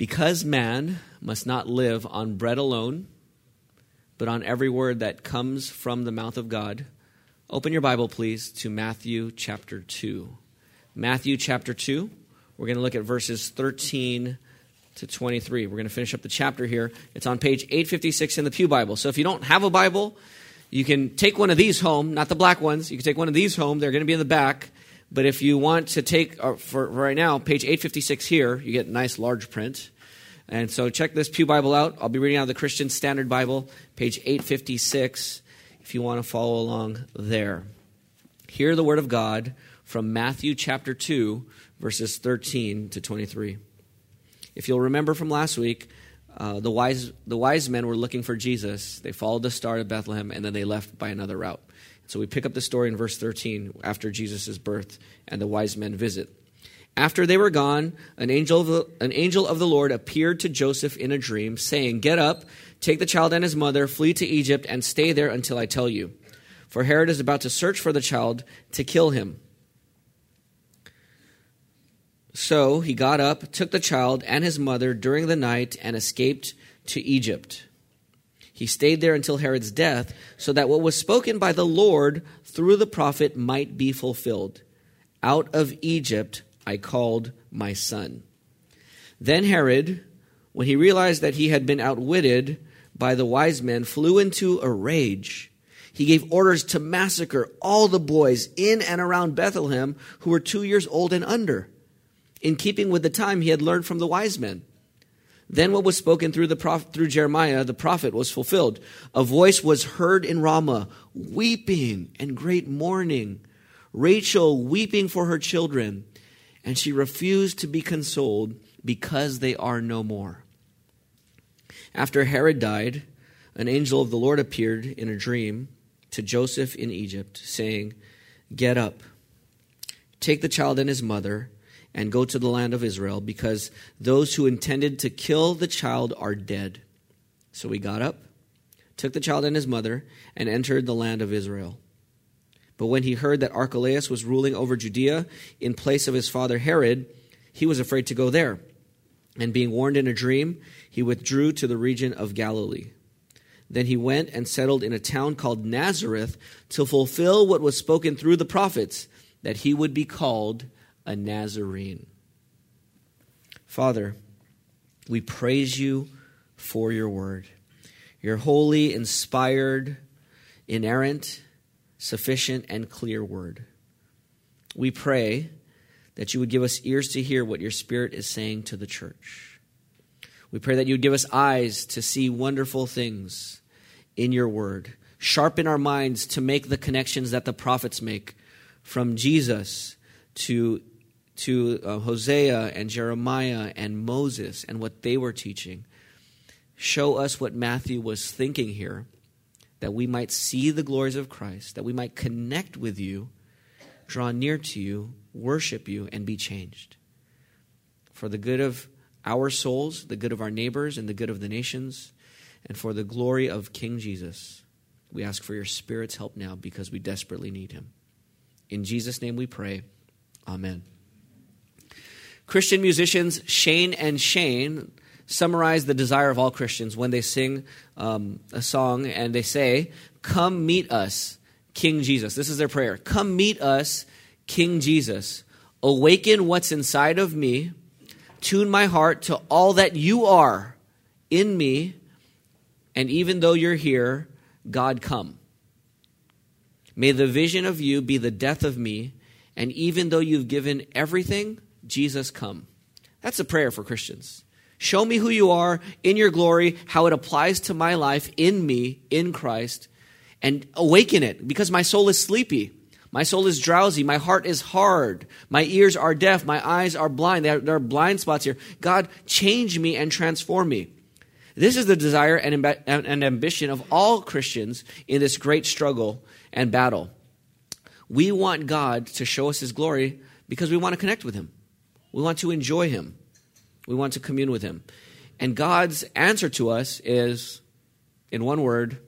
Because man must not live on bread alone, but on every word that comes from the mouth of God. Open your Bible, please, to Matthew chapter 2. Matthew chapter 2. We're going to look at verses 13 to 23. We're going to finish up the chapter here. It's on page 856 in the Pew Bible. So if you don't have a Bible, you can take one of these home, not the black ones. You can take one of these home. They're going to be in the back. But if you want to take, uh, for right now, page 856 here, you get nice large print. And so check this Pew Bible out. I'll be reading out of the Christian Standard Bible, page 856, if you want to follow along there. Hear the word of God from Matthew chapter 2, verses 13 to 23. If you'll remember from last week, uh, the, wise, the wise men were looking for Jesus. They followed the star to Bethlehem, and then they left by another route. So we pick up the story in verse 13 after Jesus' birth and the wise men visit. After they were gone, an angel, of the, an angel of the Lord appeared to Joseph in a dream, saying, Get up, take the child and his mother, flee to Egypt, and stay there until I tell you. For Herod is about to search for the child to kill him. So he got up, took the child and his mother during the night, and escaped to Egypt. He stayed there until Herod's death, so that what was spoken by the Lord through the prophet might be fulfilled. Out of Egypt I called my son. Then Herod, when he realized that he had been outwitted by the wise men, flew into a rage. He gave orders to massacre all the boys in and around Bethlehem who were two years old and under, in keeping with the time he had learned from the wise men. Then what was spoken through, the prophet, through Jeremiah, the prophet, was fulfilled. A voice was heard in Ramah, weeping and great mourning. Rachel weeping for her children, and she refused to be consoled because they are no more. After Herod died, an angel of the Lord appeared in a dream to Joseph in Egypt, saying, Get up, take the child and his mother and go to the land of Israel, because those who intended to kill the child are dead. So he got up, took the child and his mother, and entered the land of Israel. But when he heard that Archelaus was ruling over Judea in place of his father Herod, he was afraid to go there. And being warned in a dream, he withdrew to the region of Galilee. Then he went and settled in a town called Nazareth to fulfill what was spoken through the prophets, that he would be called a Nazarene. Father, we praise you for your word. Your holy, inspired, inerrant, sufficient, and clear word. We pray that you would give us ears to hear what your Spirit is saying to the church. We pray that you would give us eyes to see wonderful things in your word. Sharpen our minds to make the connections that the prophets make from Jesus to to uh, Hosea and Jeremiah and Moses and what they were teaching. Show us what Matthew was thinking here, that we might see the glories of Christ, that we might connect with you, draw near to you, worship you, and be changed. For the good of our souls, the good of our neighbors, and the good of the nations, and for the glory of King Jesus, we ask for your Spirit's help now because we desperately need him. In Jesus' name we pray. Amen. Christian musicians Shane and Shane summarize the desire of all Christians when they sing um, a song and they say, Come meet us, King Jesus. This is their prayer. Come meet us, King Jesus. Awaken what's inside of me. Tune my heart to all that you are in me. And even though you're here, God, come. May the vision of you be the death of me. And even though you've given everything, Jesus come. That's a prayer for Christians. Show me who you are in your glory, how it applies to my life in me, in Christ, and awaken it because my soul is sleepy. My soul is drowsy. My heart is hard. My ears are deaf. My eyes are blind. There are blind spots here. God, change me and transform me. This is the desire and, ambition of all Christians in this great struggle and battle. We want God to show us his glory because we want to connect with him. We want to enjoy Him. We want to commune with Him. And God's answer to us is, in one word,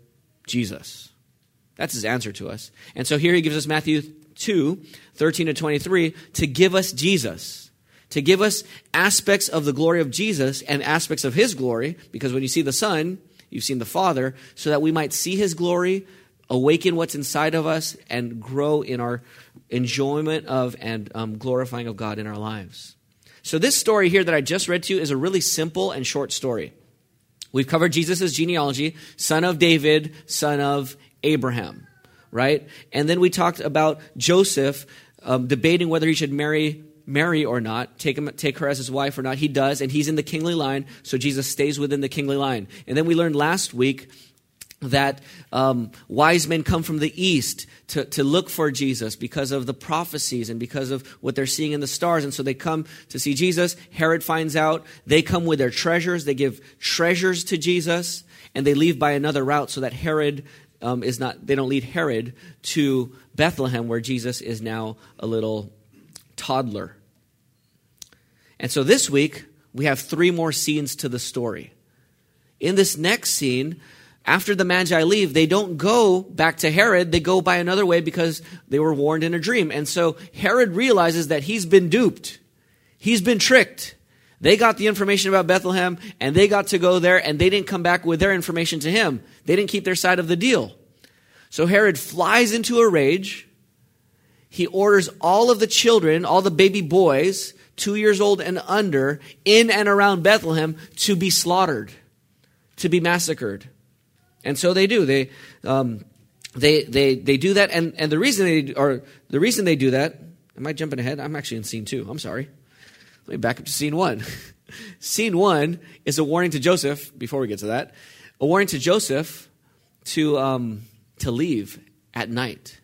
Jesus. That's His answer to us. And so here He gives us Matthew 2 13 to 23 to give us Jesus, to give us aspects of the glory of Jesus and aspects of his glory, because when you see the Son, you've seen the Father, so that we might see his glory, awaken what's inside of us, and grow in our enjoyment of and um, glorifying of God in our lives. So, this story here that I just read to you is a really simple and short story. We've covered Jesus' genealogy, son of David, son of Abraham, right? And then we talked about Joseph um, debating whether he should marry Mary or not, take, him, take her as his wife or not. He does, and he's in the kingly line, so Jesus stays within the kingly line. And then we learned last week that um, wise men come from the east to, to look for Jesus because of the prophecies and because of what they're seeing in the stars. And so they come to see Jesus. Herod finds out. They come with their treasures. They give treasures to Jesus, and they leave by another route so that Herod um, is not, they don't lead Herod to Bethlehem, where Jesus is now a little toddler. And so this week, we have three more scenes to the story. In this next scene, after the Magi leave, they don't go back to Herod. They go by another way because they were warned in a dream. And so Herod realizes that he's been duped. He's been tricked. They got the information about Bethlehem and they got to go there and they didn't come back with their information to him. They didn't keep their side of the deal. So Herod flies into a rage. He orders all of the children, all the baby boys, two years old and under, in and around Bethlehem to be slaughtered, to be massacred. And so they do. They, um, they, they, they do that. And, and the reason they, or the reason they do that, am I jumping ahead? I'm actually in scene two. I'm sorry. Let me back up to scene one. scene one is a warning to Joseph, before we get to that, a warning to Joseph to, um, to leave at night.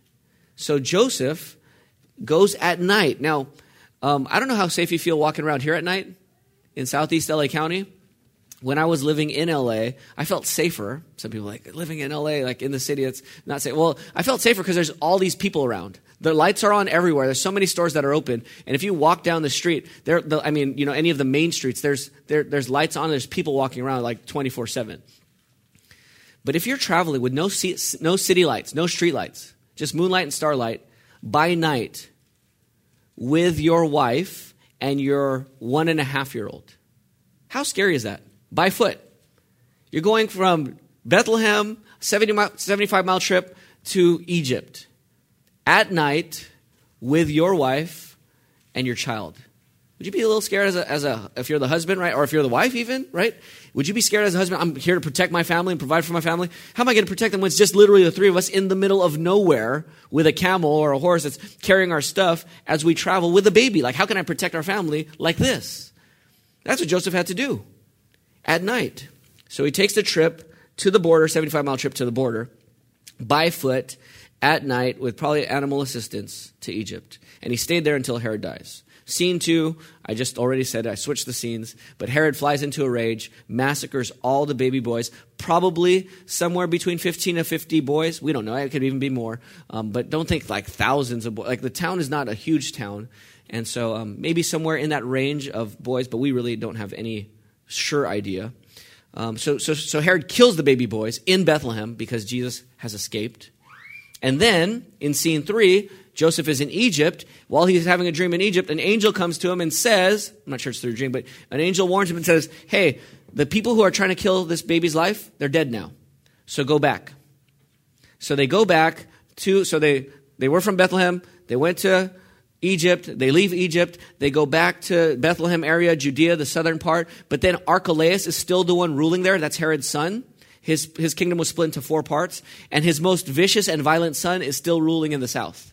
So Joseph goes at night. Now, um, I don't know how safe you feel walking around here at night in southeast LA County when I was living in LA, I felt safer. Some people like living in LA, like in the city, it's not safe. Well, I felt safer because there's all these people around. The lights are on everywhere. There's so many stores that are open, and if you walk down the street, there, the, I mean, you know, any of the main streets, there's there, there's lights on. There's people walking around like 24 seven. But if you're traveling with no no city lights, no street lights, just moonlight and starlight by night, with your wife and your one and a half year old, how scary is that? By foot. You're going from Bethlehem, 70 mile, 75 mile trip to Egypt at night with your wife and your child. Would you be a little scared as a, as a, if you're the husband, right? Or if you're the wife, even, right? Would you be scared as a husband? I'm here to protect my family and provide for my family. How am I going to protect them when it's just literally the three of us in the middle of nowhere with a camel or a horse that's carrying our stuff as we travel with a baby? Like, how can I protect our family like this? That's what Joseph had to do at night. So he takes the trip to the border, 75 mile trip to the border, by foot at night with probably animal assistance to Egypt. And he stayed there until Herod dies. Scene two, I just already said I switched the scenes, but Herod flies into a rage, massacres all the baby boys, probably somewhere between 15 and 50 boys. We don't know, it could even be more. Um, but don't think like thousands of boys. Like the town is not a huge town. And so um, maybe somewhere in that range of boys, but we really don't have any sure idea. Um, so, so, so Herod kills the baby boys in Bethlehem because Jesus has escaped. And then in scene three, Joseph is in Egypt. While he's having a dream in Egypt, an angel comes to him and says, I'm not sure it's through a dream, but an angel warns him and says, Hey, the people who are trying to kill this baby's life, they're dead now. So go back. So they go back to, so they, they were from Bethlehem. They went to Egypt. They leave Egypt. They go back to Bethlehem area, Judea, the southern part. But then Archelaus is still the one ruling there. That's Herod's son. His, his kingdom was split into four parts. And his most vicious and violent son is still ruling in the south.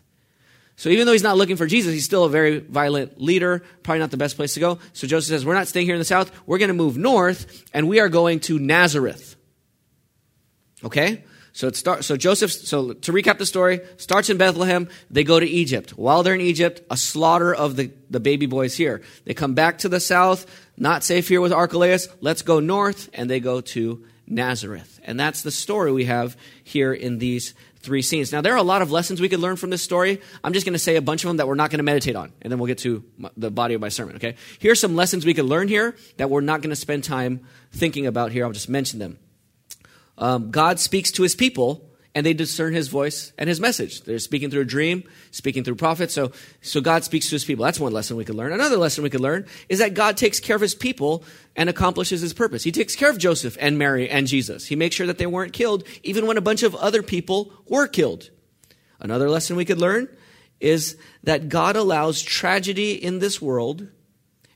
So even though he's not looking for Jesus, he's still a very violent leader. Probably not the best place to go. So Joseph says, We're not staying here in the south. We're going to move north, and we are going to Nazareth. Okay? So it starts. So Joseph. So to recap the story, starts in Bethlehem. They go to Egypt. While they're in Egypt, a slaughter of the the baby boys here. They come back to the south. Not safe here with Archelaus. Let's go north, and they go to Nazareth. And that's the story we have here in these three scenes. Now, there are a lot of lessons we could learn from this story. I'm just going to say a bunch of them that we're not going to meditate on, and then we'll get to the body of my sermon, okay? Here's some lessons we could learn here that we're not going to spend time thinking about here. I'll just mention them um, God speaks to his people and they discern his voice and his message. They're speaking through a dream, speaking through prophets. So, so God speaks to his people. That's one lesson we could learn. Another lesson we could learn is that God takes care of his people and accomplishes his purpose. He takes care of Joseph and Mary and Jesus. He makes sure that they weren't killed, even when a bunch of other people were killed. Another lesson we could learn is that God allows tragedy in this world,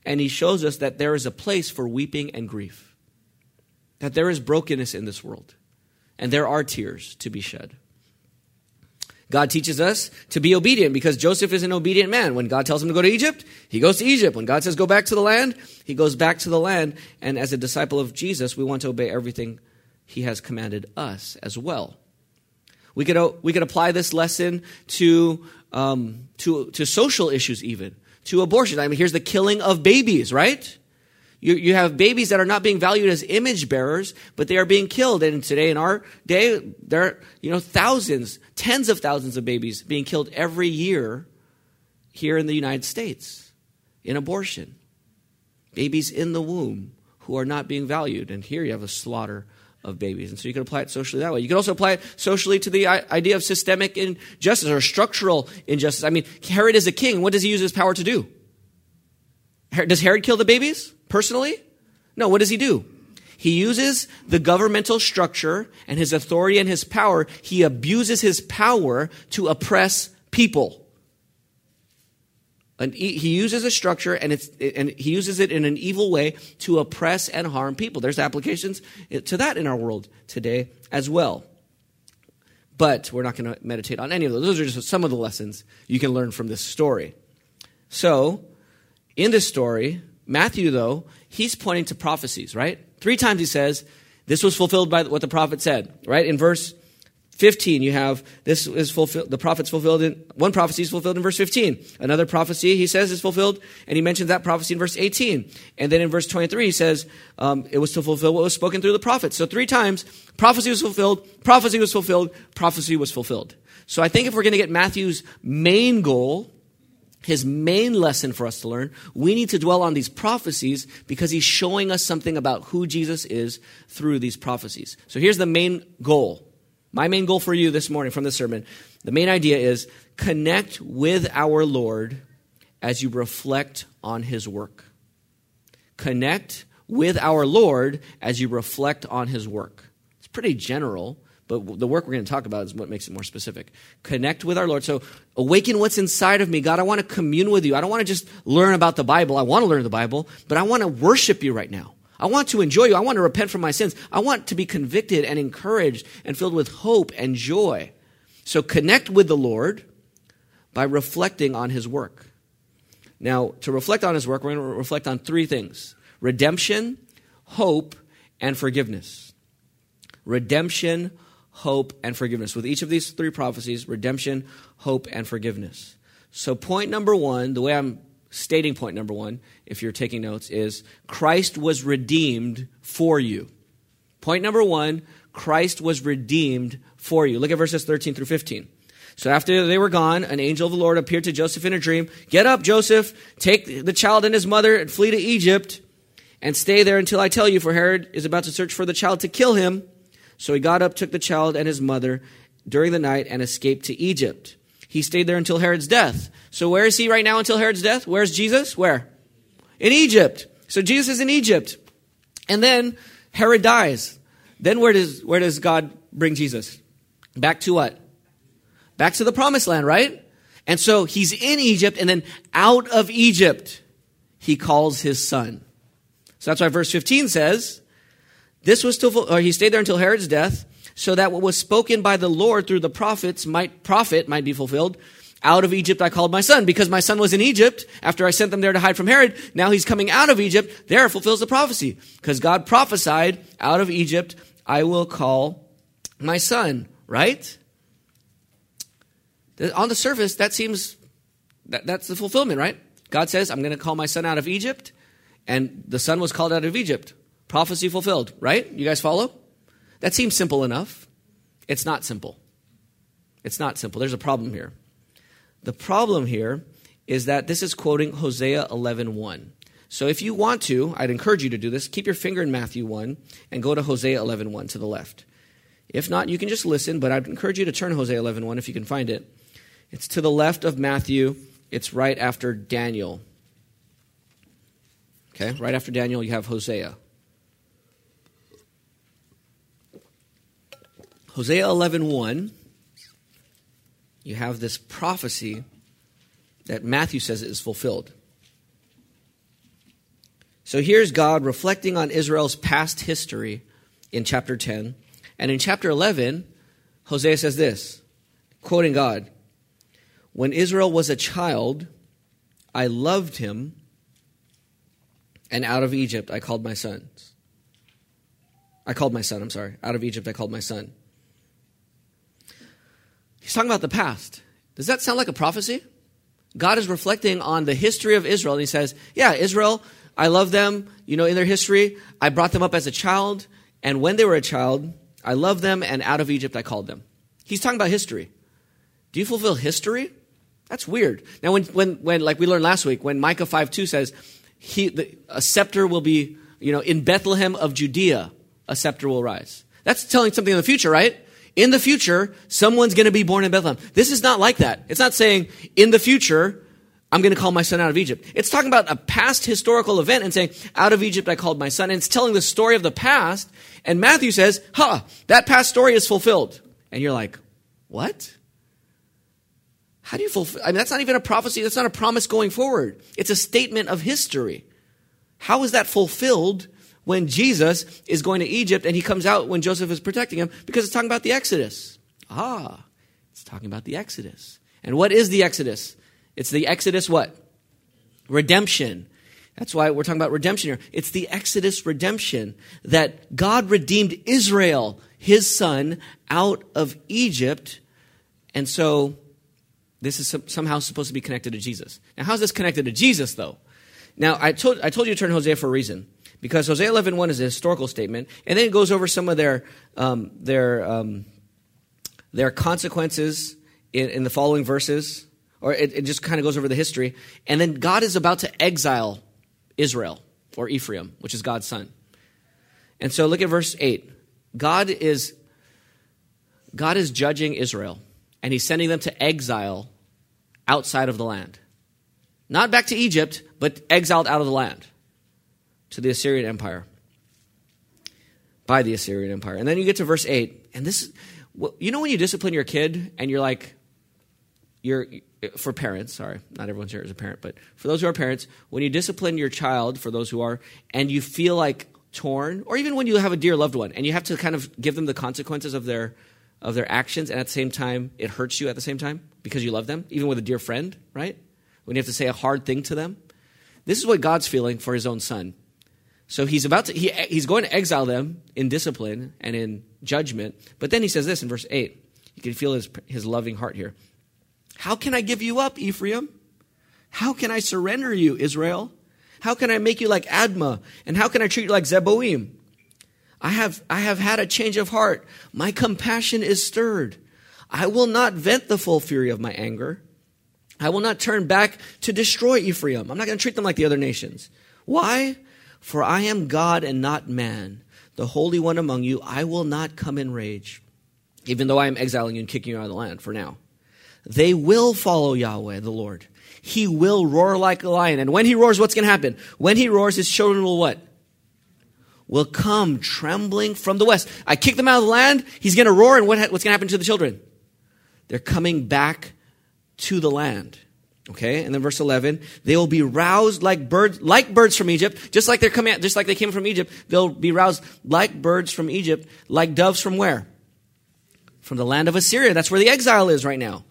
and he shows us that there is a place for weeping and grief. That there is brokenness in this world and there are tears to be shed. God teaches us to be obedient because Joseph is an obedient man. When God tells him to go to Egypt, he goes to Egypt. When God says go back to the land, he goes back to the land. And as a disciple of Jesus, we want to obey everything he has commanded us as well. We could, we could apply this lesson to, um, to, to social issues, even to abortion. I mean, here's the killing of babies, right? You, you have babies that are not being valued as image bearers, but they are being killed. And today, in our day, there are you know, thousands, tens of thousands of babies being killed every year here in the United States in abortion. Babies in the womb who are not being valued. And here you have a slaughter of babies. And so you can apply it socially that way. You can also apply it socially to the idea of systemic injustice or structural injustice. I mean, Herod is a king. What does he use his power to do? Does Herod kill the babies? Personally? No, what does he do? He uses the governmental structure and his authority and his power. He abuses his power to oppress people. And he uses a structure and, it's, and he uses it in an evil way to oppress and harm people. There's applications to that in our world today as well. But we're not going to meditate on any of those. Those are just some of the lessons you can learn from this story. So, in this story, Matthew, though, he's pointing to prophecies, right? Three times he says, this was fulfilled by what the prophet said, right? In verse 15, you have this is fulfilled, the prophet's fulfilled in, one prophecy is fulfilled in verse 15. Another prophecy, he says, is fulfilled, and he mentions that prophecy in verse 18. And then in verse 23, he says, um, it was to fulfill what was spoken through the prophet. So three times, prophecy was fulfilled, prophecy was fulfilled, prophecy was fulfilled. So I think if we're going to get Matthew's main goal, his main lesson for us to learn, we need to dwell on these prophecies because he's showing us something about who Jesus is through these prophecies. So here's the main goal. My main goal for you this morning from the sermon. The main idea is connect with our Lord as you reflect on his work. Connect with our Lord as you reflect on his work. It's pretty general, but the work we're going to talk about is what makes it more specific. Connect with our Lord. So awaken what's inside of me. God, I want to commune with you. I don't want to just learn about the Bible. I want to learn the Bible, but I want to worship you right now. I want to enjoy you. I want to repent from my sins. I want to be convicted and encouraged and filled with hope and joy. So connect with the Lord by reflecting on his work. Now, to reflect on his work, we're going to reflect on three things redemption, hope, and forgiveness. Redemption, hope, and forgiveness. With each of these three prophecies, redemption, hope, and forgiveness. So, point number one, the way I'm stating point number one, if you're taking notes, is Christ was redeemed for you. Point number one, Christ was redeemed for you. Look at verses 13 through 15. So after they were gone, an angel of the Lord appeared to Joseph in a dream. Get up, Joseph, take the child and his mother and flee to Egypt and stay there until I tell you, for Herod is about to search for the child to kill him. So he got up, took the child and his mother during the night, and escaped to Egypt. He stayed there until Herod's death. So where is he right now until Herod's death? Where's Jesus? Where? In Egypt. So Jesus is in Egypt. And then Herod dies. Then where does, where does God bring Jesus? Back to what? Back to the promised land, right? And so he's in Egypt, and then out of Egypt, he calls his son. So that's why verse 15 says, this was to, or he stayed there until Herod's death, so that what was spoken by the Lord through the prophets might, prophet might be fulfilled. Out of Egypt I called my son, because my son was in Egypt after I sent them there to hide from Herod. Now he's coming out of Egypt. There fulfills the prophecy, because God prophesied, out of Egypt I will call my son, right? On the surface, that seems, that, that's the fulfillment, right? God says, I'm going to call my son out of Egypt, and the son was called out of Egypt. Prophecy fulfilled, right? You guys follow? That seems simple enough. It's not simple. It's not simple. There's a problem here. The problem here is that this is quoting Hosea 11:1. So if you want to, I'd encourage you to do this. Keep your finger in Matthew 1 and go to Hosea 11:1 to the left. If not, you can just listen, but I'd encourage you to turn Hosea 11.1 if you can find it. It's to the left of Matthew. It's right after Daniel. Okay, right after Daniel, you have Hosea. Hosea 11.1, you have this prophecy that Matthew says is fulfilled. So here's God reflecting on Israel's past history in chapter 10. And in chapter 11, Hosea says this, quoting God When Israel was a child, I loved him, and out of Egypt I called my sons. I called my son, I'm sorry. Out of Egypt I called my son. He's talking about the past. Does that sound like a prophecy? God is reflecting on the history of Israel, and he says, Yeah, Israel, I love them, you know, in their history. I brought them up as a child, and when they were a child, I loved them, and out of Egypt I called them. He's talking about history. Do you fulfill history? That's weird. Now, when, when, when like we learned last week, when Micah 5 2 says, he, the, a scepter will be, you know, in Bethlehem of Judea, a scepter will rise. That's telling something in the future, right? In the future, someone's going to be born in Bethlehem. This is not like that. It's not saying, in the future, I'm going to call my son out of Egypt. It's talking about a past historical event and saying, out of Egypt I called my son. And it's telling the story of the past. And Matthew says, huh, that past story is fulfilled. And you're like, what? How do you fulfill? I mean, that's not even a prophecy. That's not a promise going forward. It's a statement of history. How is that fulfilled when Jesus is going to Egypt and he comes out when Joseph is protecting him because it's talking about the Exodus. Ah, it's talking about the Exodus. And what is the Exodus? It's the Exodus what? Redemption. That's why we're talking about redemption here. It's the Exodus redemption that God redeemed Israel, his son, out of Egypt. And so this is somehow supposed to be connected to Jesus. Now, how's this connected to Jesus, though? Now, I told, I told you to turn Hosea for a reason because Hosea 11.1 is a historical statement, and then it goes over some of their, um, their, um, their consequences in, in, the following verses, or it, it just kind of goes over the history. And then God is about to exile Israel, or Ephraim, which is God's son. And so look at verse 8. God is, God is judging Israel, and he's sending them to exile outside of the land. Not back to Egypt, but exiled out of the land to the Assyrian Empire. By the Assyrian Empire. And then you get to verse 8, and this you know when you discipline your kid and you're like, you're, for parents, sorry, not everyone's here is a parent, but for those who are parents, when you discipline your child, for those who are, and you feel like torn, or even when you have a dear loved one and you have to kind of give them the consequences of their of their actions, and at the same time, it hurts you at the same time because you love them, even with a dear friend, right? When you have to say a hard thing to them. This is what God's feeling for his own son. So he's about to, he, he's going to exile them in discipline and in judgment. But then he says this in verse 8. You can feel his, his loving heart here. How can I give you up, Ephraim? How can I surrender you, Israel? How can I make you like Admah? And how can I treat you like Zeboim? I have, I have had a change of heart. My compassion is stirred. I will not vent the full fury of my anger. I will not turn back to destroy Ephraim. I'm not going to treat them like the other nations. Why? For I am God and not man, the Holy One among you. I will not come in rage, even though I am exiling you and kicking you out of the land for now. They will follow Yahweh, the Lord. He will roar like a lion. And when he roars, what's going to happen? When he roars, his children will what? Will come trembling from the west. I kick them out of the land. He's going to roar. And what, what's going to happen to the children? They're coming back to the land. Okay, and then verse 11, they will be roused like birds, like birds from Egypt, just like they're coming out, just like they came from Egypt. They'll be roused like birds from Egypt, like doves from where? From the land of Assyria. That's where the exile is right now.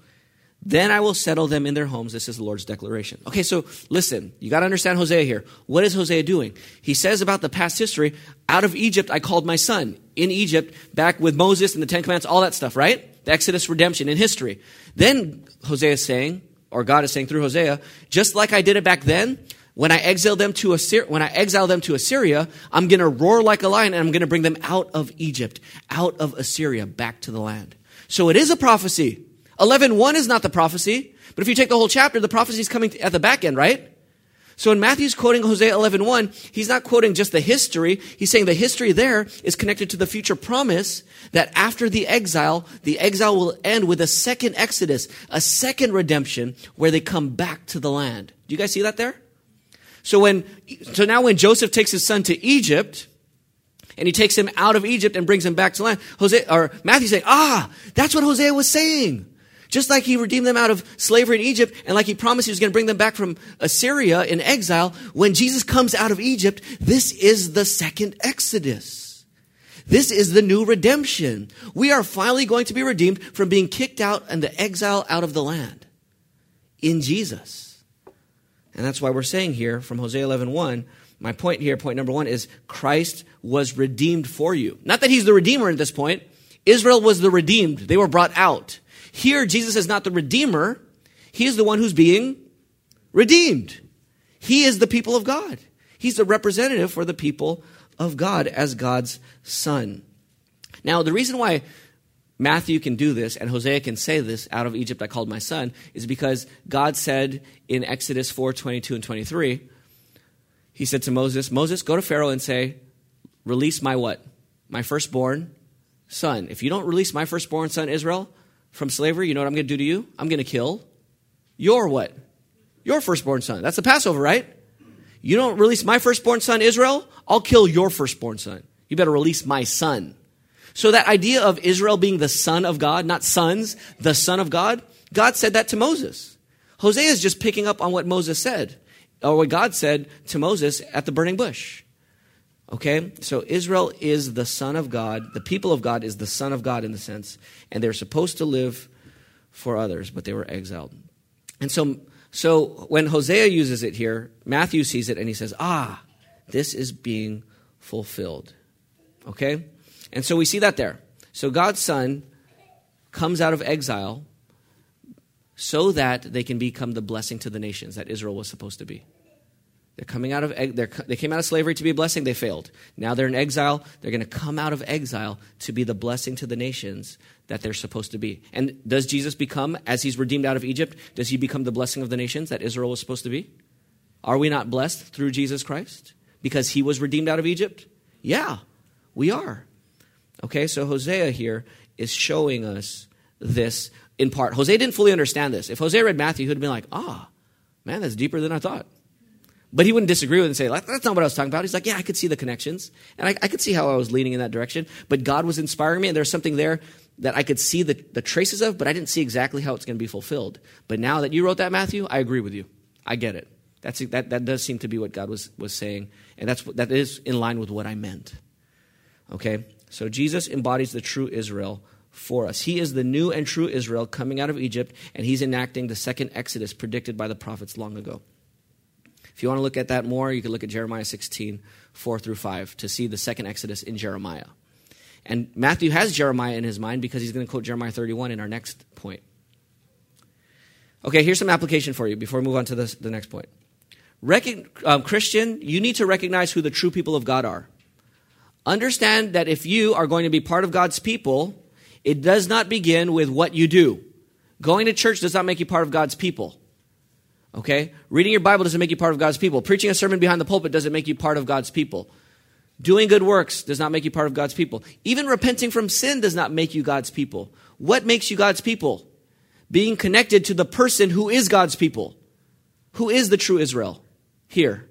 Then I will settle them in their homes. This is the Lord's declaration. Okay, so listen, you got to understand Hosea here. What is Hosea doing? He says about the past history, out of Egypt I called my son. In Egypt, back with Moses and the Ten Commandments, all that stuff, right? The Exodus redemption in history. Then Hosea is saying, or God is saying through Hosea, just like I did it back then, when I exile them to Assyria, when I exile them to Assyria, I'm going to roar like a lion and I'm going to bring them out of Egypt, out of Assyria, back to the land. So it is a prophecy. 11.1 is not the prophecy, but if you take the whole chapter, the prophecy is coming at the back end, right? So when Matthew's quoting Hosea 11.1, 1, he's not quoting just the history. He's saying the history there is connected to the future promise that after the exile, the exile will end with a second exodus, a second redemption where they come back to the land. Do you guys see that there? So when, so now when Joseph takes his son to Egypt, and he takes him out of Egypt and brings him back to land, Hosea, or Matthew's saying, ah, that's what Hosea was saying. Just like he redeemed them out of slavery in Egypt, and like he promised he was going to bring them back from Assyria in exile, when Jesus comes out of Egypt, this is the second Exodus. This is the new redemption. We are finally going to be redeemed from being kicked out and the exile out of the land in Jesus. And that's why we're saying here from Hosea 11 1, my point here, point number one, is Christ was redeemed for you. Not that he's the redeemer at this point. Israel was the redeemed. They were brought out. Here, Jesus is not the redeemer. He is the one who's being redeemed. He is the people of God. He's the representative for the people of God as God's son. Now, the reason why Matthew can do this and Hosea can say this out of Egypt I called my son is because God said in Exodus 4 22 and 23, He said to Moses, Moses, go to Pharaoh and say, Release my what? My firstborn son. If you don't release my firstborn son, Israel, from slavery, you know what I'm going to do to you? I'm going to kill your what? Your firstborn son. That's the Passover, right? You don't release my firstborn son, Israel, I'll kill your firstborn son. You better release my son. So that idea of Israel being the son of God, not sons, the son of God, God said that to Moses. Hosea is just picking up on what Moses said, or what God said to Moses at the burning bush. Okay? So Israel is the son of God. The people of God is the son of God in the sense. And they're supposed to live for others, but they were exiled. And so, so when Hosea uses it here, Matthew sees it and he says, ah, this is being fulfilled. Okay? And so we see that there. So God's son comes out of exile so that they can become the blessing to the nations that Israel was supposed to be. They're coming out of they came out of slavery to be a blessing. They failed. Now they're in exile. They're going to come out of exile to be the blessing to the nations that they're supposed to be. And does Jesus become, as he's redeemed out of Egypt, does he become the blessing of the nations that Israel was supposed to be? Are we not blessed through Jesus Christ because he was redeemed out of Egypt? Yeah, we are. Okay, so Hosea here is showing us this in part. Hosea didn't fully understand this. If Hosea read Matthew, he would been like, ah, man, that's deeper than I thought. But he wouldn't disagree with it and say, like, that's not what I was talking about. He's like, yeah, I could see the connections. And I, I could see how I was leaning in that direction. But God was inspiring me, and there's something there that I could see the, the traces of, but I didn't see exactly how it's going to be fulfilled. But now that you wrote that, Matthew, I agree with you. I get it. That's, that, that does seem to be what God was, was saying. And that's, that is in line with what I meant. Okay? So Jesus embodies the true Israel for us. He is the new and true Israel coming out of Egypt, and he's enacting the second Exodus predicted by the prophets long ago. If you want to look at that more, you can look at Jeremiah 16, 4 through 5, to see the second Exodus in Jeremiah. And Matthew has Jeremiah in his mind because he's going to quote Jeremiah 31 in our next point. Okay, here's some application for you before we move on to this, the next point. Recon, um, Christian, you need to recognize who the true people of God are. Understand that if you are going to be part of God's people, it does not begin with what you do. Going to church does not make you part of God's people. Okay? Reading your Bible doesn't make you part of God's people. Preaching a sermon behind the pulpit doesn't make you part of God's people. Doing good works does not make you part of God's people. Even repenting from sin does not make you God's people. What makes you God's people? Being connected to the person who is God's people. Who is the true Israel? Here.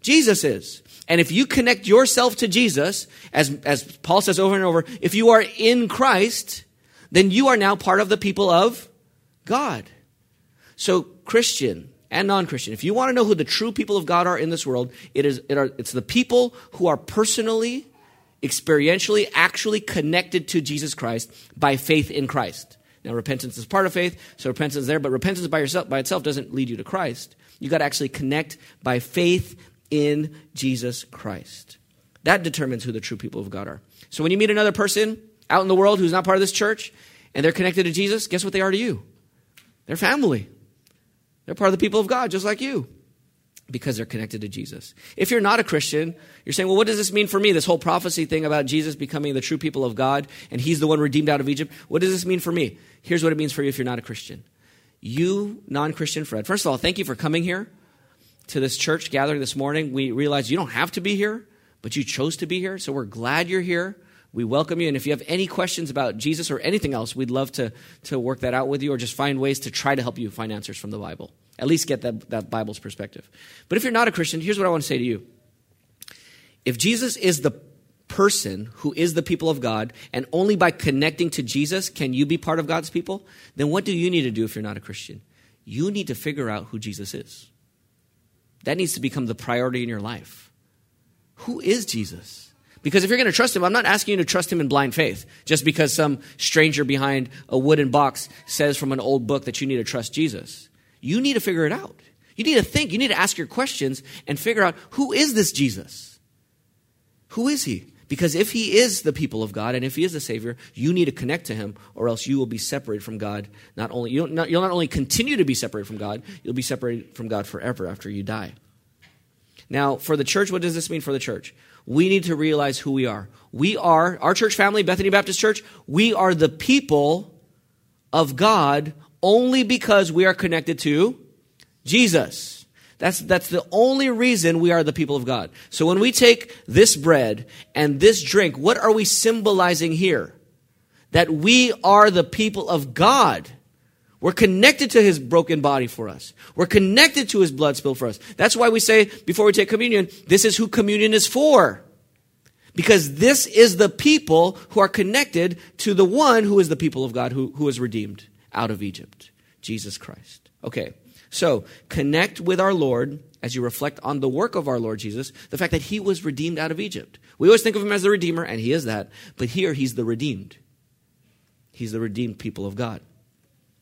Jesus is. And if you connect yourself to Jesus, as, as Paul says over and over, if you are in Christ, then you are now part of the people of God. So, Christian and non Christian, if you want to know who the true people of God are in this world, it is, it are, it's the people who are personally, experientially, actually connected to Jesus Christ by faith in Christ. Now, repentance is part of faith, so repentance is there, but repentance by, yourself, by itself doesn't lead you to Christ. You got to actually connect by faith in Jesus Christ. That determines who the true people of God are. So when you meet another person out in the world who's not part of this church and they're connected to Jesus, guess what they are to you? They're family. They're part of the people of God, just like you, because they're connected to Jesus. If you're not a Christian, you're saying, well, what does this mean for me? This whole prophecy thing about Jesus becoming the true people of God and he's the one redeemed out of Egypt. What does this mean for me? Here's what it means for you if you're not a Christian. You, non Christian Fred, first of all, thank you for coming here to this church gathering this morning. We realize you don't have to be here, but you chose to be here. So we're glad you're here. We welcome you. And if you have any questions about Jesus or anything else, we'd love to, to work that out with you or just find ways to try to help you find answers from the Bible. At least get that, that Bible's perspective. But if you're not a Christian, here's what I want to say to you. If Jesus is the person who is the people of God, and only by connecting to Jesus can you be part of God's people, then what do you need to do if you're not a Christian? You need to figure out who Jesus is. That needs to become the priority in your life. Who is Jesus? Because if you're going to trust him, I'm not asking you to trust him in blind faith, just because some stranger behind a wooden box says from an old book that you need to trust Jesus. You need to figure it out. You need to think, you need to ask your questions and figure out who is this Jesus? Who is he? Because if he is the people of God and if he is the Savior, you need to connect to him, or else you will be separated from God. Not only you'll not, you'll not only continue to be separated from God, you'll be separated from God forever after you die. Now, for the church, what does this mean for the church? We need to realize who we are. We are, our church family, Bethany Baptist Church, we are the people of God only because we are connected to Jesus. That's, that's the only reason we are the people of God. So when we take this bread and this drink, what are we symbolizing here? That we are the people of God. We're connected to his broken body for us. We're connected to his blood spilled for us. That's why we say before we take communion, this is who communion is for. Because this is the people who are connected to the one who is the people of God who, who is redeemed out of Egypt, Jesus Christ. Okay, so connect with our Lord as you reflect on the work of our Lord Jesus, the fact that he was redeemed out of Egypt. We always think of him as the Redeemer, and he is that, but here he's the redeemed. He's the redeemed people of God.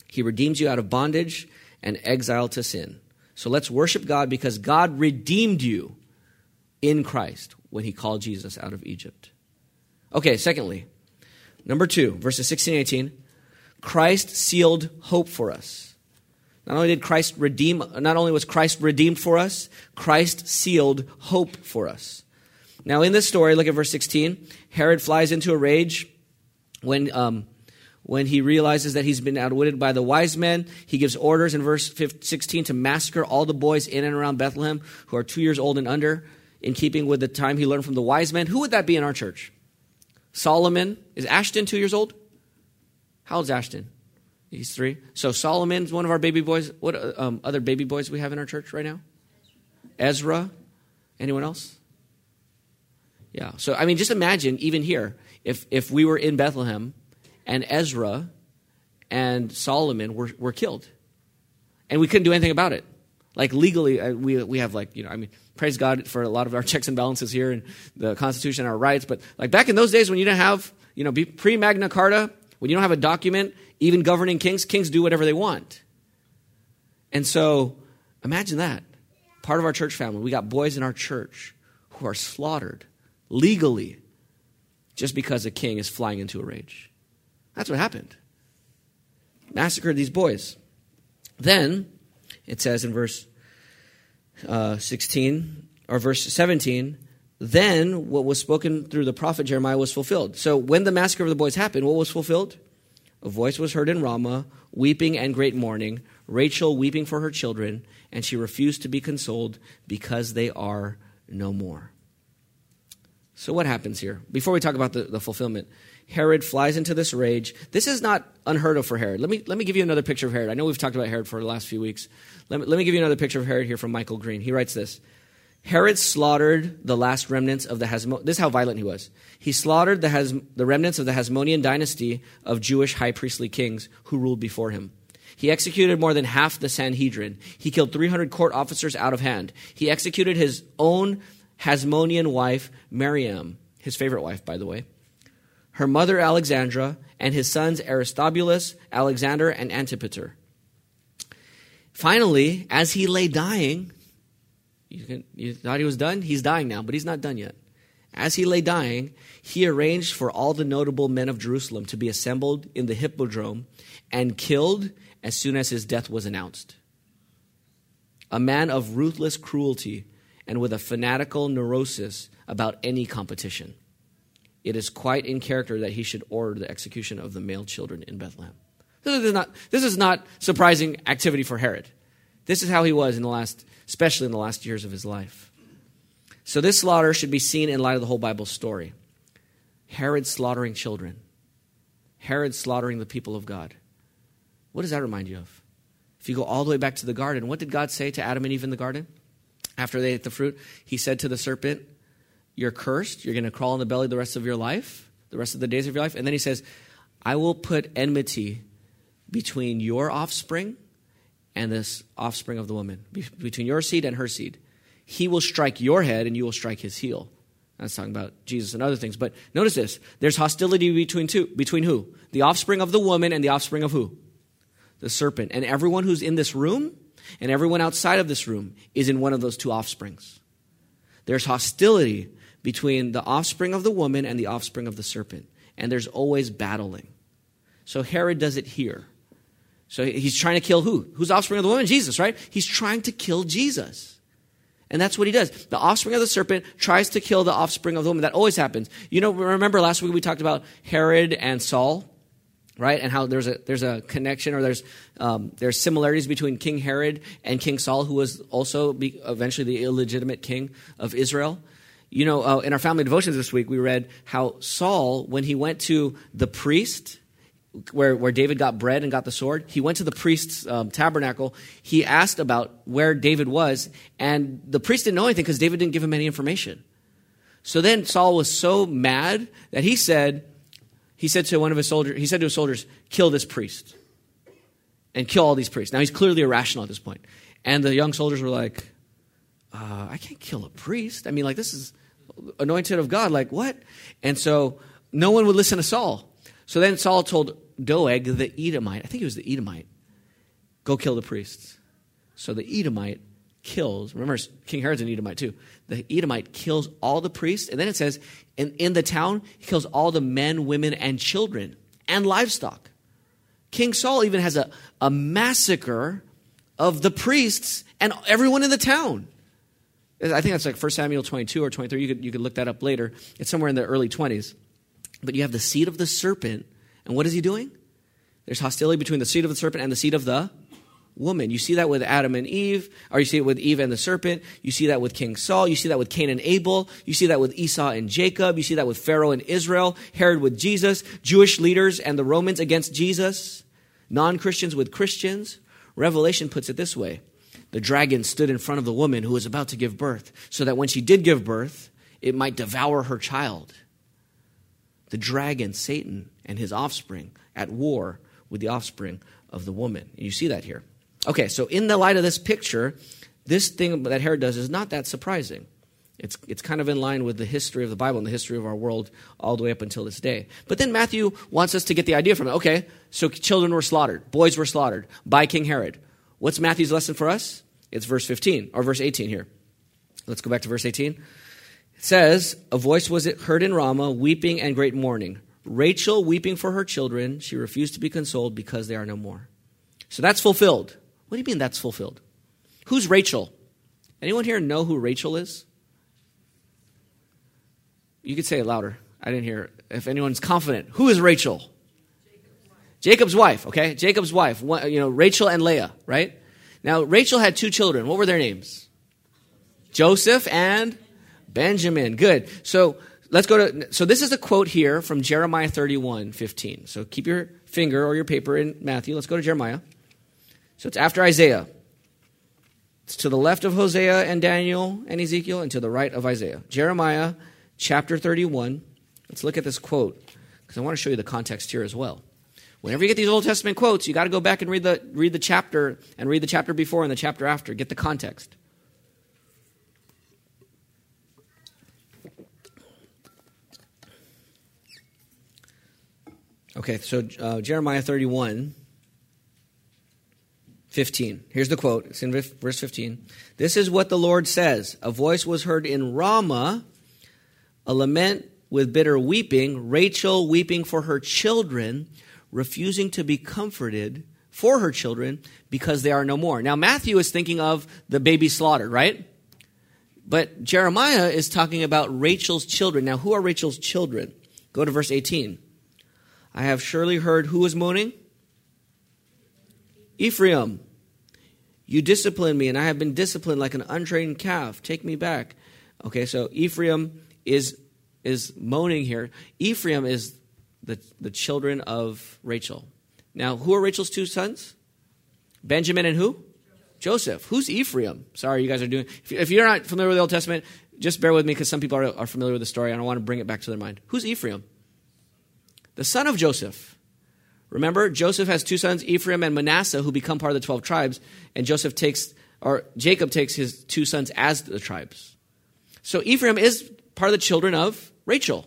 He redeems you out of bondage and exile to sin. So let's worship God because God redeemed you in Christ when he called Jesus out of Egypt. Okay, secondly, number two, verses 16 and 18, Christ sealed hope for us. Not only did Christ redeem, not only was Christ redeemed for us, Christ sealed hope for us. Now, in this story, look at verse 16. Herod flies into a rage when um, when he realizes that he's been outwitted by the wise men, he gives orders in verse 16 to massacre all the boys in and around Bethlehem who are two years old and under, in keeping with the time he learned from the wise men. Who would that be in our church? Solomon. Is Ashton two years old? How old's Ashton? He's three. So Solomon's one of our baby boys. What um, other baby boys we have in our church right now? Ezra. Anyone else? Yeah. So I mean, just imagine even here if if we were in Bethlehem and Ezra and Solomon were, were killed. And we couldn't do anything about it. Like legally, uh, we, we have like, you know, I mean, praise God for a lot of our checks and balances here and the Constitution and our rights. But like back in those days when you didn't have, you know, pre Magna Carta, when you don't have a document, even governing kings, kings do whatever they want. And so imagine that. Part of our church family, we got boys in our church who are slaughtered legally just because a king is flying into a rage. That's what happened. Massacred these boys. Then, it says in verse uh, 16, or verse 17, then what was spoken through the prophet Jeremiah was fulfilled. So when the massacre of the boys happened, what was fulfilled? A voice was heard in Ramah, weeping and great mourning, Rachel weeping for her children, and she refused to be consoled because they are no more. So, what happens here? Before we talk about the, the fulfillment, Herod flies into this rage. This is not unheard of for Herod. Let me, let me give you another picture of Herod. I know we've talked about Herod for the last few weeks. Let me, let me give you another picture of Herod here from Michael Green. He writes this Herod slaughtered the last remnants of the Hasmo- This is how violent he was. He slaughtered the, Has- the remnants of the Hasmonean dynasty of Jewish high priestly kings who ruled before him. He executed more than half the Sanhedrin. He killed 300 court officers out of hand. He executed his own Hasmonean wife, Miriam, his favorite wife, by the way her mother Alexandra, and his sons Aristobulus, Alexander, and Antipater. Finally, as he lay dying, you, can, you thought he was done? He's dying now, but he's not done yet. As he lay dying, he arranged for all the notable men of Jerusalem to be assembled in the hippodrome and killed as soon as his death was announced. A man of ruthless cruelty and with a fanatical neurosis about any competition it is quite in character that he should order the execution of the male children in Bethlehem. This is not, this is not surprising activity for Herod. This is how he was in the last, especially in the last years of his life. So this slaughter should be seen in light of the whole Bible story. Herod slaughtering children. Herod slaughtering the people of God. What does that remind you of? If you go all the way back to the garden, what did God say to Adam and Eve in the garden? After they ate the fruit, he said to the serpent, You're cursed. You're going to crawl in the belly the rest of your life, the rest of the days of your life. And then he says, I will put enmity between your offspring and this offspring of the woman, between your seed and her seed. He will strike your head and you will strike his heel. That's talking about Jesus and other things. But notice this there's hostility between two. Between who? The offspring of the woman and the offspring of who? The serpent. And everyone who's in this room and everyone outside of this room is in one of those two offsprings. There's hostility between the offspring of the woman and the offspring of the serpent. And there's always battling. So Herod does it here. So he's trying to kill who? Who's offspring of the woman? Jesus, right? He's trying to kill Jesus. And that's what he does. The offspring of the serpent tries to kill the offspring of the woman. That always happens. You know, remember last week we talked about Herod and Saul, right? And how there's a there's a connection or there's um, there's similarities between King Herod and King Saul, who was also be, eventually the illegitimate king of Israel. You know, uh, in our family devotions this week, we read how Saul, when he went to the priest where, where David got bread and got the sword, he went to the priest's um, tabernacle. He asked about where David was, and the priest didn't know anything because David didn't give him any information. So then Saul was so mad that he said, he said to one of his soldiers, he said to his soldiers, kill this priest and kill all these priests. Now he's clearly irrational at this point. And the young soldiers were like, uh, I can't kill a priest. I mean, like, this is anointed of God. Like, what? And so no one would listen to Saul. So then Saul told Doeg, the Edomite, I think it was the Edomite, go kill the priests. So the Edomite kills, remember, King Herod's an Edomite too. The Edomite kills all the priests, and then it says, in, in the town, he kills all the men, women, and children, and livestock. King Saul even has a, a massacre of the priests and everyone in the town. I think that's like 1 Samuel 22 or 23. You could, you could look that up later. It's somewhere in the early 20s. But you have the seed of the serpent, and what is he doing? There's hostility between the seed of the serpent and the seed of the woman. You see that with Adam and Eve, or you see it with Eve and the serpent. You see that with King Saul. You see that with Cain and Abel. You see that with Esau and Jacob. You see that with Pharaoh and Israel, Herod with Jesus, Jewish leaders and the Romans against Jesus, non Christians with Christians. Revelation puts it this way The dragon stood in front of the woman who was about to give birth, so that when she did give birth, it might devour her child the dragon, Satan, and his offspring at war with the offspring of the woman. And you see that here. Okay, so in the light of this picture, this thing that Herod does is not that surprising. It's, it's kind of in line with the history of the Bible and the history of our world all the way up until this day. But then Matthew wants us to get the idea from it. Okay, so children were slaughtered, boys were slaughtered by King Herod. What's Matthew's lesson for us? It's verse 15, or verse 18 here. Let's go back to verse 18. It says, A voice was heard in Ramah, weeping and great mourning. Rachel weeping for her children. She refused to be consoled because they are no more. So that's fulfilled. What do you mean that's fulfilled? Who's Rachel? Anyone here know who Rachel is? You could say it louder. I didn't hear. If anyone's confident, who is Rachel? Jacob's wife. okay? Jacob's wife. You know, Rachel and Leah, right? Now, Rachel had two children. What were their names? Joseph and Benjamin. Good. So let's go to, so this is a quote here from Jeremiah 31, 15. So keep your finger or your paper in Matthew. Let's go to Jeremiah. So it's after Isaiah. It's to the left of Hosea and Daniel and Ezekiel and to the right of Isaiah. Jeremiah chapter 31. Let's look at this quote because I want to show you the context here as well. Whenever you get these Old Testament quotes, you got to go back and read the, read the chapter and read the chapter before and the chapter after. Get the context. Okay, so uh, Jeremiah 31, 15. Here's the quote. It's in verse 15. This is what the Lord says A voice was heard in Ramah, a lament with bitter weeping, Rachel weeping for her children, refusing to be comforted for her children because they are no more. Now, Matthew is thinking of the baby slaughtered, right? But Jeremiah is talking about Rachel's children. Now, who are Rachel's children? Go to verse 18. I have surely heard who is moaning? Ephraim. You discipline me, and I have been disciplined like an untrained calf. Take me back. Okay, so Ephraim is is moaning here. Ephraim is the, the children of Rachel. Now, who are Rachel's two sons? Benjamin and who? Joseph. Who's Ephraim? Sorry, you guys are doing. If you're not familiar with the Old Testament, just bear with me because some people are, are familiar with the story and I want to bring it back to their mind. Who's Ephraim? The son of Joseph. Remember, Joseph has two sons, Ephraim and Manasseh, who become part of the 12 tribes, and Joseph takes, or Jacob takes his two sons as the tribes. So Ephraim is part of the children of Rachel.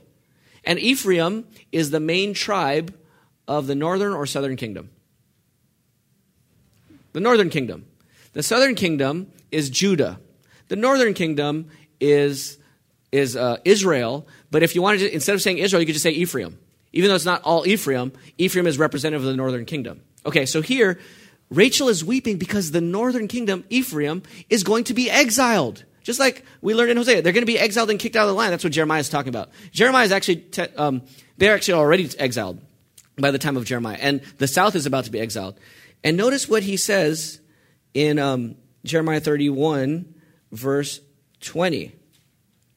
And Ephraim is the main tribe of the northern or southern kingdom. The northern kingdom. The southern kingdom is Judah. The northern kingdom is, is uh, Israel. But if you wanted to, instead of saying Israel, you could just say Ephraim. Even though it's not all Ephraim, Ephraim is representative of the northern kingdom. Okay, so here, Rachel is weeping because the northern kingdom, Ephraim, is going to be exiled. Just like we learned in Hosea, they're going to be exiled and kicked out of the land. That's what Jeremiah is talking about. Jeremiah is actually, te- um, they're actually already exiled by the time of Jeremiah, and the south is about to be exiled. And notice what he says in um, Jeremiah 31, verse 20.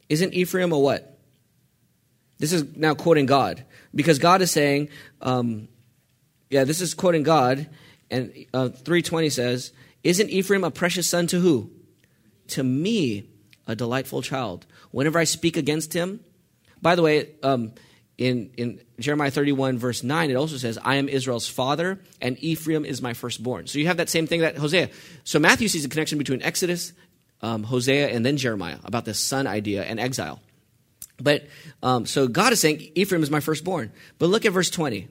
Isn't Ephraim a what? This is now quoting God because God is saying, um, yeah, this is quoting God, and uh, 320 says, Isn't Ephraim a precious son to who? To me, a delightful child. Whenever I speak against him, by the way, um, in, in Jeremiah 31, verse 9, it also says, I am Israel's father, and Ephraim is my firstborn. So you have that same thing that Hosea. So Matthew sees a connection between Exodus, um, Hosea, and then Jeremiah about this son idea and exile. But um, so God is saying, Ephraim is my firstborn. But look at verse 20.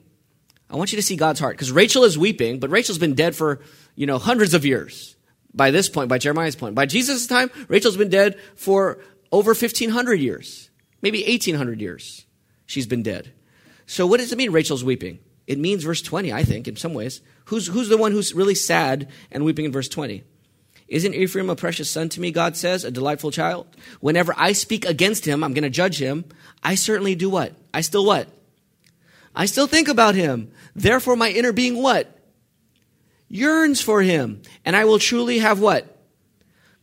I want you to see God's heart because Rachel is weeping, but Rachel's been dead for, you know, hundreds of years by this point, by Jeremiah's point. By Jesus' time, Rachel's been dead for over 1,500 years, maybe 1,800 years. She's been dead. So what does it mean Rachel's weeping? It means verse 20, I think, in some ways. Who's, who's the one who's really sad and weeping in verse 20? Isn't Ephraim a precious son to me, God says, a delightful child? Whenever I speak against him, I'm going to judge him. I certainly do what? I still what? I still think about him. Therefore, my inner being what? Yearns for him. And I will truly have what?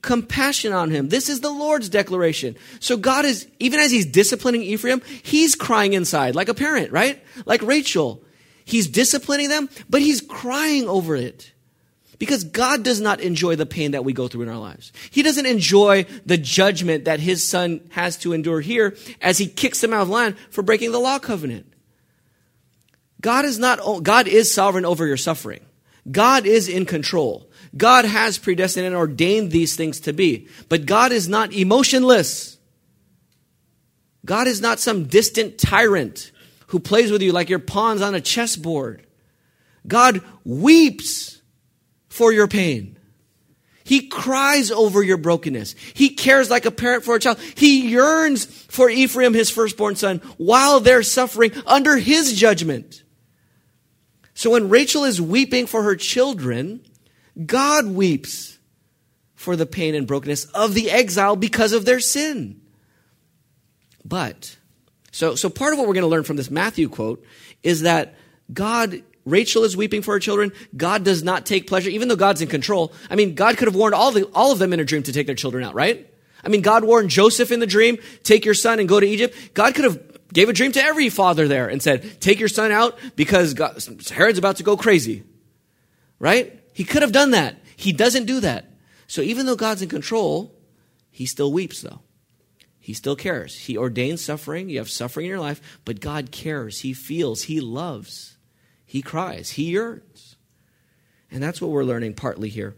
Compassion on him. This is the Lord's declaration. So God is, even as he's disciplining Ephraim, he's crying inside like a parent, right? Like Rachel. He's disciplining them, but he's crying over it. Because God does not enjoy the pain that we go through in our lives. He doesn't enjoy the judgment that his son has to endure here as he kicks them out of line for breaking the law covenant. God is not, God is sovereign over your suffering. God is in control. God has predestined and ordained these things to be. But God is not emotionless. God is not some distant tyrant who plays with you like your pawns on a chessboard. God weeps for your pain. He cries over your brokenness. He cares like a parent for a child. He yearns for Ephraim, his firstborn son, while they're suffering under his judgment. So when Rachel is weeping for her children, God weeps for the pain and brokenness of the exile because of their sin. But, so, so part of what we're going to learn from this Matthew quote is that God Rachel is weeping for her children. God does not take pleasure, even though God's in control. I mean, God could have warned all, the, all of them in a dream to take their children out, right? I mean, God warned Joseph in the dream, take your son and go to Egypt. God could have gave a dream to every father there and said, take your son out because God, Herod's about to go crazy. Right? He could have done that. He doesn't do that. So even though God's in control, he still weeps though. He still cares. He ordains suffering. You have suffering in your life, but God cares. He feels. He loves. He cries, he yearns. And that's what we're learning partly here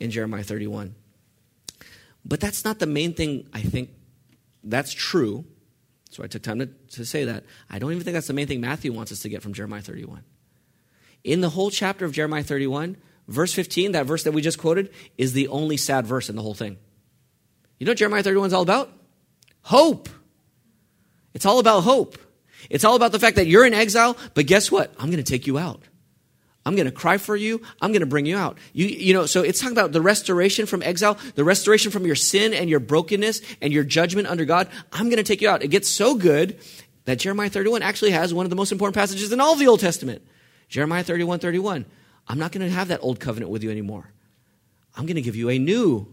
in Jeremiah 31. But that's not the main thing, I think. That's true. So I took time to, to say that. I don't even think that's the main thing Matthew wants us to get from Jeremiah 31. In the whole chapter of Jeremiah 31, verse 15, that verse that we just quoted, is the only sad verse in the whole thing. You know Jeremiah 31 is all about? Hope. It's all about hope. It's all about the fact that you're in exile, but guess what? I'm going to take you out. I'm going to cry for you. I'm going to bring you out. You, you know, so it's talking about the restoration from exile, the restoration from your sin and your brokenness and your judgment under God. I'm going to take you out. It gets so good that Jeremiah 31 actually has one of the most important passages in all of the Old Testament. Jeremiah 31, 31. I'm not going to have that old covenant with you anymore. I'm going to give you a new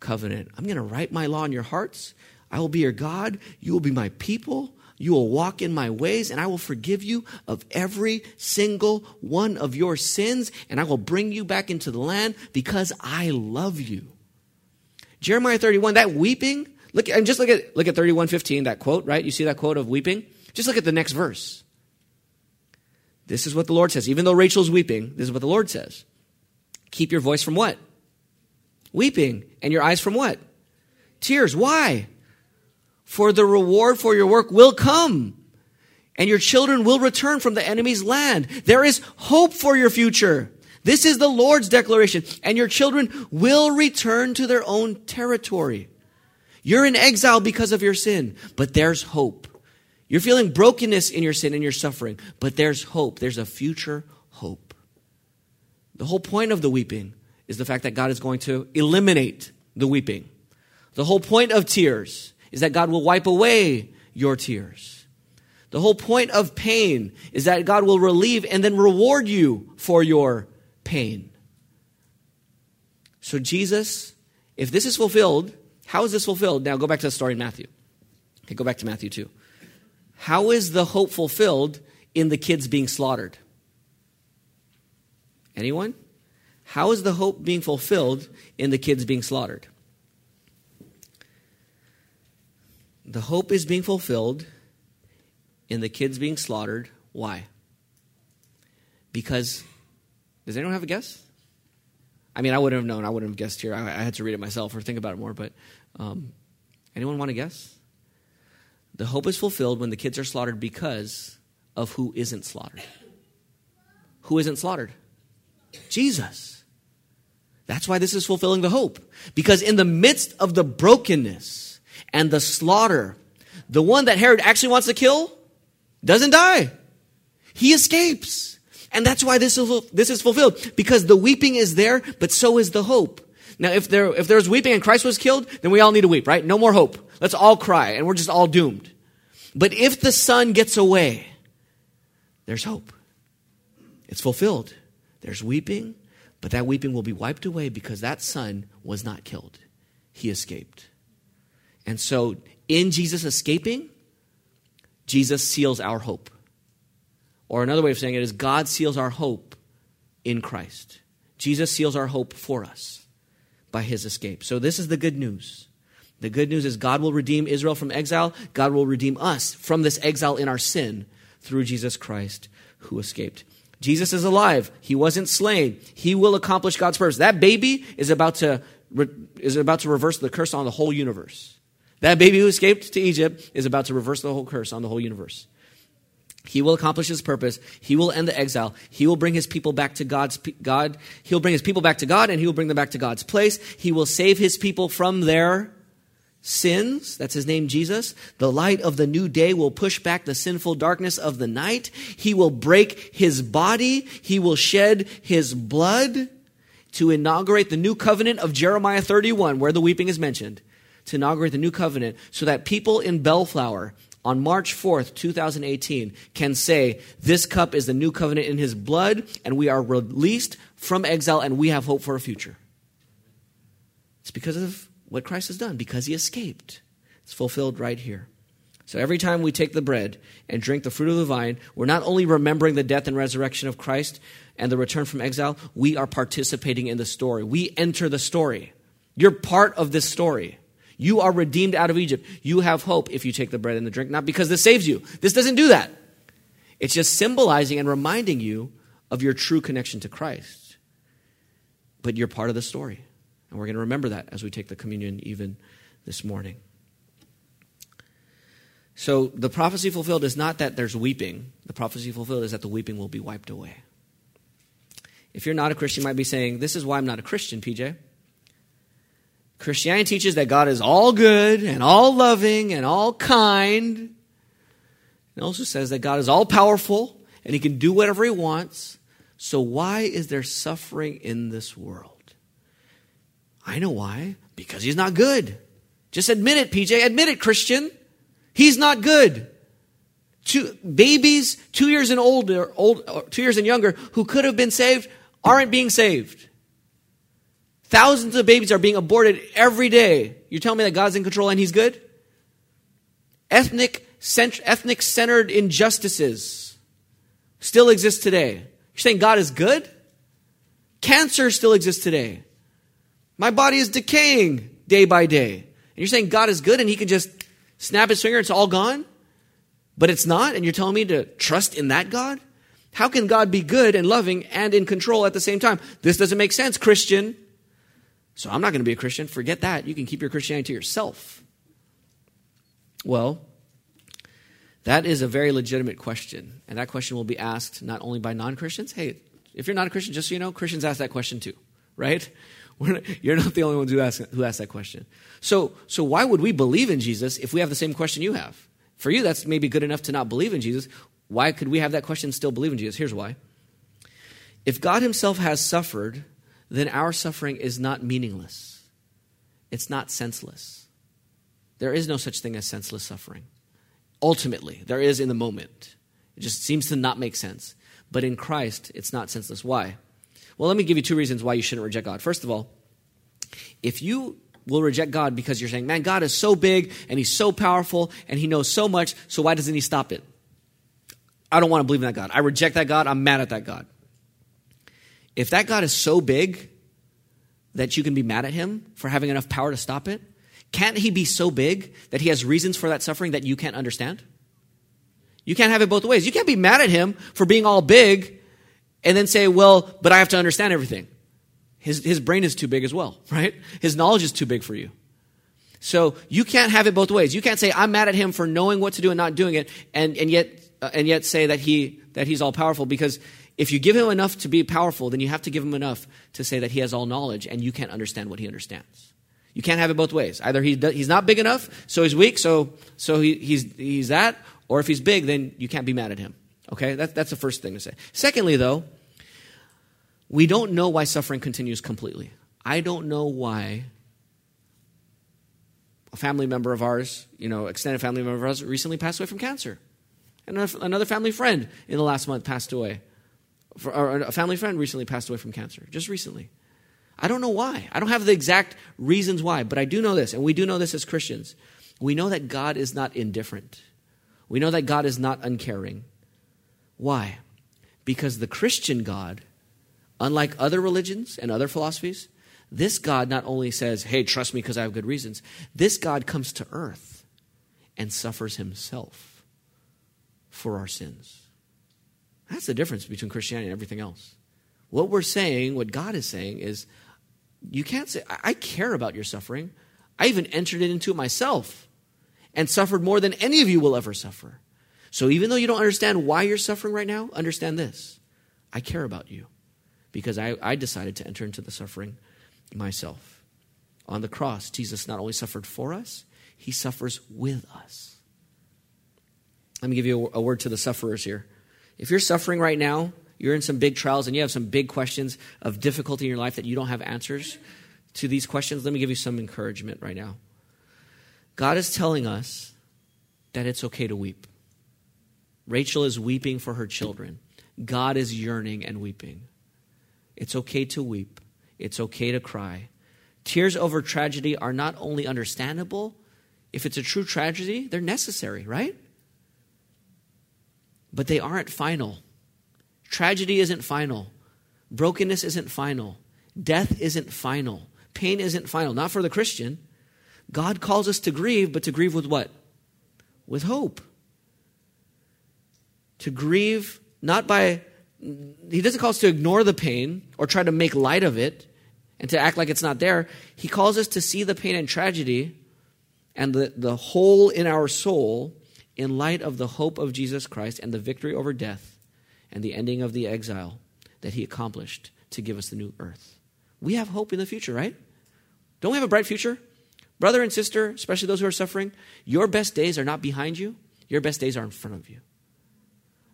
covenant. I'm going to write my law in your hearts. I will be your God. You will be my people. You will walk in my ways, and I will forgive you of every single one of your sins, and I will bring you back into the land because I love you. Jeremiah 31, that weeping, look and just look at look at 31:15, that quote, right? You see that quote of weeping? Just look at the next verse. This is what the Lord says. Even though Rachel's weeping, this is what the Lord says. Keep your voice from what? Weeping. And your eyes from what? Tears. Why? For the reward for your work will come, and your children will return from the enemy's land. There is hope for your future. This is the Lord's declaration, and your children will return to their own territory. You're in exile because of your sin, but there's hope. You're feeling brokenness in your sin and your suffering, but there's hope. There's a future hope. The whole point of the weeping is the fact that God is going to eliminate the weeping. The whole point of tears is that God will wipe away your tears. The whole point of pain is that God will relieve and then reward you for your pain. So, Jesus, if this is fulfilled, how is this fulfilled? Now go back to the story in Matthew. Okay, go back to Matthew 2. How is the hope fulfilled in the kids being slaughtered? Anyone? How is the hope being fulfilled in the kids being slaughtered? The hope is being fulfilled in the kids being slaughtered. Why? Because, does anyone have a guess? I mean, I wouldn't have known. I wouldn't have guessed here. I, I had to read it myself or think about it more. But um, anyone want to guess? The hope is fulfilled when the kids are slaughtered because of who isn't slaughtered. Who isn't slaughtered? Jesus. That's why this is fulfilling the hope. Because in the midst of the brokenness and the slaughter, the one that Herod actually wants to kill doesn't die. He escapes. And that's why this is, this is fulfilled. Because the weeping is there, but so is the hope. Now, if there, if there's weeping and Christ was killed, then we all need to weep, right? No more hope. Let's all cry and we're just all doomed. But if the son gets away, there's hope. It's fulfilled. There's weeping, but that weeping will be wiped away because that son was not killed. He escaped. And so, in Jesus escaping, Jesus seals our hope. Or another way of saying it is God seals our hope in Christ. Jesus seals our hope for us by his escape. So, this is the good news. The good news is God will redeem Israel from exile. God will redeem us from this exile in our sin through Jesus Christ who escaped. Jesus is alive. He wasn't slain. He will accomplish God's purpose. That baby is about to, is about to reverse the curse on the whole universe. That baby who escaped to Egypt is about to reverse the whole curse on the whole universe. He will accomplish his purpose. He will end the exile. He will bring his people back to God's God. He'll bring his people back to God and he will bring them back to God's place. He will save his people from their sins. That's his name, Jesus. The light of the new day will push back the sinful darkness of the night. He will break his body. He will shed his blood to inaugurate the new covenant of Jeremiah 31, where the weeping is mentioned. To inaugurate the new covenant so that people in Bellflower on March 4th, 2018, can say, This cup is the new covenant in his blood, and we are released from exile, and we have hope for a future. It's because of what Christ has done because he escaped. It's fulfilled right here. So every time we take the bread and drink the fruit of the vine, we're not only remembering the death and resurrection of Christ and the return from exile, we are participating in the story. We enter the story. You're part of this story. You are redeemed out of Egypt. You have hope if you take the bread and the drink, not because this saves you. This doesn't do that. It's just symbolizing and reminding you of your true connection to Christ. But you're part of the story. And we're going to remember that as we take the communion even this morning. So the prophecy fulfilled is not that there's weeping. The prophecy fulfilled is that the weeping will be wiped away. If you're not a Christian, you might be saying, This is why I'm not a Christian, PJ. Christianity teaches that God is all good and all loving and all kind. It also says that God is all powerful and he can do whatever he wants. So why is there suffering in this world? I know why. Because he's not good. Just admit it, PJ. Admit it, Christian. He's not good. Two, babies, two years and older, old, two years and younger, who could have been saved, aren't being saved. Thousands of babies are being aborted every day. You're telling me that God's in control and He's good? Ethnic, cent- ethnic centered injustices still exist today. You're saying God is good? Cancer still exists today. My body is decaying day by day. And you're saying God is good and He can just snap His finger, it's all gone? But it's not? And you're telling me to trust in that God? How can God be good and loving and in control at the same time? This doesn't make sense, Christian. So I'm not going to be a Christian. Forget that. You can keep your Christianity to yourself. Well, that is a very legitimate question. And that question will be asked not only by non Christians. Hey, if you're not a Christian, just so you know, Christians ask that question too, right? Not, you're not the only ones who ask, who ask that question. So, so why would we believe in Jesus if we have the same question you have? For you, that's maybe good enough to not believe in Jesus. Why could we have that question and still believe in Jesus? Here's why. If God Himself has suffered, then our suffering is not meaningless, it's not senseless. There is no such thing as senseless suffering. Ultimately, there is in the moment. It just seems to not make sense. But in Christ, it's not senseless. Why? Well, let me give you two reasons why you shouldn't reject God. First of all, if you will reject God because you're saying, man, God is so big and he's so powerful and he knows so much, so why doesn't he stop it? I don't want to believe in that God. I reject that God. I'm mad at that God. If that God is so big that you can be mad at him for having enough power to stop it, can't he be so big that he has reasons for that suffering that you can't understand? You can't have it both ways. You can't be mad at him for being all big and then say, well, but I have to understand everything. His, his brain is too big as well, right? His knowledge is too big for you. So you can't have it both ways. You can't say, I'm mad at him for knowing what to do and not doing it, and, and, yet, uh, and yet say that, he, that he's all powerful because if you give him enough to be powerful, then you have to give him enough to say that he has all knowledge and you can't understand what he understands. You can't have it both ways. Either he, he's not big enough, so he's weak, so, so he, he's, he's that, or if he's big, then you can't be mad at him. Okay? That, that's the first thing to say. Secondly, though, we don't know why suffering continues completely. I don't know why a family member of ours, you know, extended family member of ours, recently passed away from cancer. And another family friend in the last month passed away. Or a family friend recently passed away from cancer, just recently. I don't know why. I don't have the exact reasons why, but I do know this, and we do know this as Christians. We know that God is not indifferent. We know that God is not uncaring. Why? Because the Christian God, unlike other religions and other philosophies, this God not only says, hey, trust me because I have good reasons, this God comes to earth and suffers himself for our sins. That's the difference between Christianity and everything else. What we're saying, what God is saying, is you can't say, I care about your suffering. I even entered it into it myself and suffered more than any of you will ever suffer. So even though you don't understand why you're suffering right now, understand this I care about you because I, I decided to enter into the suffering myself. On the cross, Jesus not only suffered for us, he suffers with us. Let me give you a word to the sufferers here. If you're suffering right now, you're in some big trials and you have some big questions of difficulty in your life that you don't have answers to these questions, let me give you some encouragement right now. God is telling us that it's okay to weep. Rachel is weeping for her children. God is yearning and weeping. It's okay to weep. It's okay to cry. Tears over tragedy are not only understandable, if it's a true tragedy, they're necessary, right? But they aren't final. Tragedy isn't final. Brokenness isn't final. Death isn't final. Pain isn't final. Not for the Christian. God calls us to grieve, but to grieve with what? With hope. To grieve not by, He doesn't call us to ignore the pain or try to make light of it and to act like it's not there. He calls us to see the pain and tragedy and the, the hole in our soul in light of the hope of Jesus Christ and the victory over death and the ending of the exile that he accomplished to give us the new earth. We have hope in the future, right? Don't we have a bright future? Brother and sister, especially those who are suffering, your best days are not behind you, your best days are in front of you.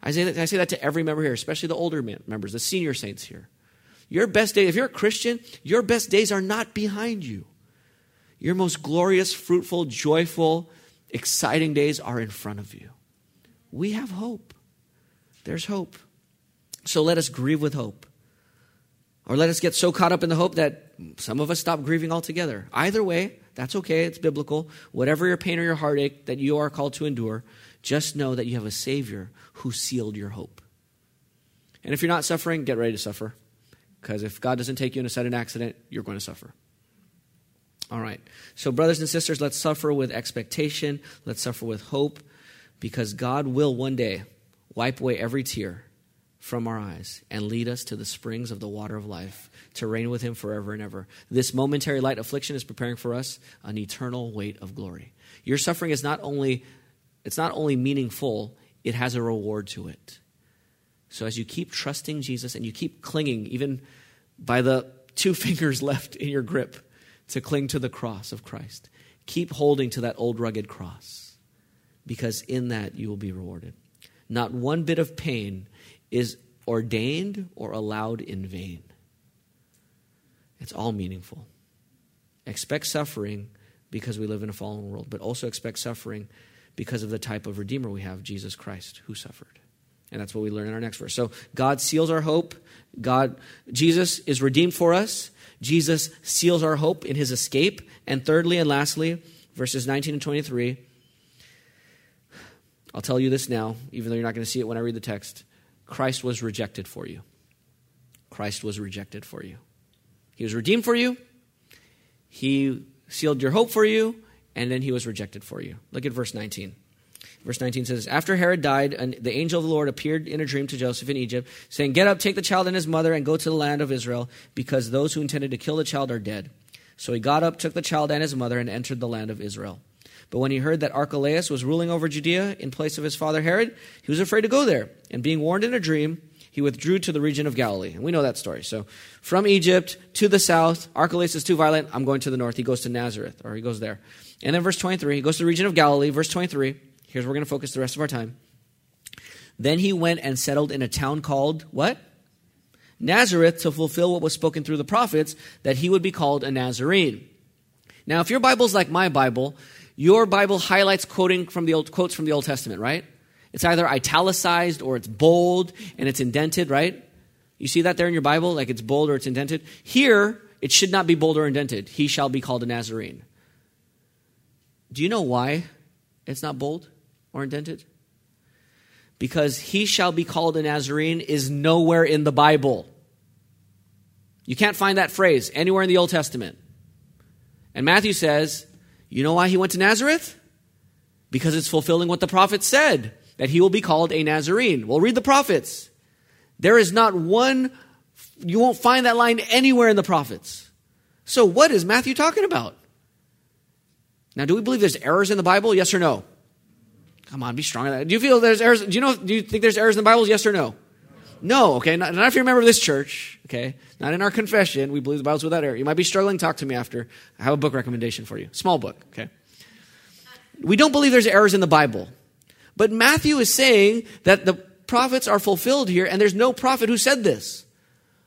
I say that, I say that to every member here, especially the older members, the senior saints here. Your best day, if you're a Christian, your best days are not behind you. Your most glorious, fruitful, joyful, exciting days are in front of you. We have hope. There's hope. So let us grieve with hope. Or let us get so caught up in the hope that some of us stop grieving altogether. Either way, that's okay. It's biblical. Whatever your pain or your heartache that you are called to endure, just know that you have a Savior who sealed your hope. And if you're not suffering, get ready to suffer. Because if God doesn't take you in a sudden accident, you're going to suffer. All right. So, brothers and sisters, let's suffer with expectation. Let's suffer with hope. Because God will one day wipe away every tear from our eyes and lead us to the springs of the water of life to reign with him forever and ever. This momentary light affliction is preparing for us an eternal weight of glory. Your suffering is not only it's not only meaningful, it has a reward to it. So as you keep trusting Jesus and you keep clinging even by the two fingers left in your grip to cling to the cross of Christ, keep holding to that old rugged cross because in that you will be rewarded. Not one bit of pain is ordained or allowed in vain. It's all meaningful. Expect suffering because we live in a fallen world, but also expect suffering because of the type of Redeemer we have, Jesus Christ, who suffered. And that's what we learn in our next verse. So God seals our hope. God, Jesus is redeemed for us. Jesus seals our hope in his escape. And thirdly and lastly, verses 19 and 23. I'll tell you this now, even though you're not going to see it when I read the text. Christ was rejected for you. Christ was rejected for you. He was redeemed for you. He sealed your hope for you, and then he was rejected for you. Look at verse 19. Verse 19 says, After Herod died, the angel of the Lord appeared in a dream to Joseph in Egypt, saying, Get up, take the child and his mother, and go to the land of Israel, because those who intended to kill the child are dead. So he got up, took the child and his mother, and entered the land of Israel. But when he heard that Archelaus was ruling over Judea in place of his father Herod, he was afraid to go there. And being warned in a dream, he withdrew to the region of Galilee. And we know that story. So from Egypt to the south, Archelaus is too violent. I'm going to the north. He goes to Nazareth, or he goes there. And then verse 23, he goes to the region of Galilee. Verse 23, here's where we're going to focus the rest of our time. Then he went and settled in a town called what? Nazareth to fulfill what was spoken through the prophets that he would be called a Nazarene. Now, if your Bible's like my Bible, your Bible highlights quoting from the old, quotes from the Old Testament, right? It's either italicized or it's bold and it's indented, right? You see that there in your Bible? Like it's bold or it's indented? Here, it should not be bold or indented. He shall be called a Nazarene. Do you know why it's not bold or indented? Because he shall be called a Nazarene is nowhere in the Bible. You can't find that phrase anywhere in the Old Testament. And Matthew says, you know why he went to Nazareth? Because it's fulfilling what the prophet said, that he will be called a Nazarene. Well, read the prophets. There is not one, you won't find that line anywhere in the prophets. So, what is Matthew talking about? Now, do we believe there's errors in the Bible? Yes or no? Come on, be strong. Do you feel there's errors? Do you know? Do you think there's errors in the Bible? Yes or no? No. Okay. Not, not if you're a member of this church. Okay. Not in our confession. We believe the Bible's without error. You might be struggling. Talk to me after. I have a book recommendation for you. Small book. Okay. We don't believe there's errors in the Bible. But Matthew is saying that the prophets are fulfilled here, and there's no prophet who said this.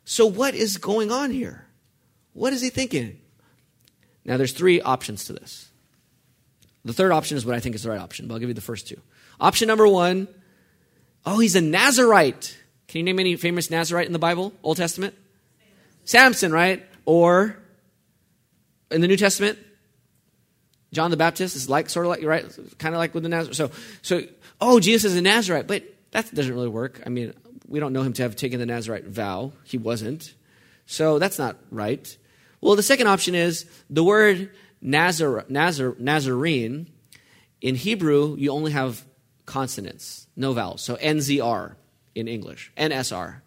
So what is going on here? What is he thinking? Now, there's three options to this. The third option is what I think is the right option, but I'll give you the first two. Option number one oh, he's a Nazarite. Can you name any famous Nazarite in the Bible, Old Testament? Samson, right? Or in the New Testament, John the Baptist is like sort of like right, kind of like with the Nazarite. So, so oh, Jesus is a Nazarite, but that doesn't really work. I mean, we don't know him to have taken the Nazarite vow. He wasn't, so that's not right. Well, the second option is the word Nazar, Nazar, Nazarene. In Hebrew, you only have consonants, no vowels. So NZR in English. NSR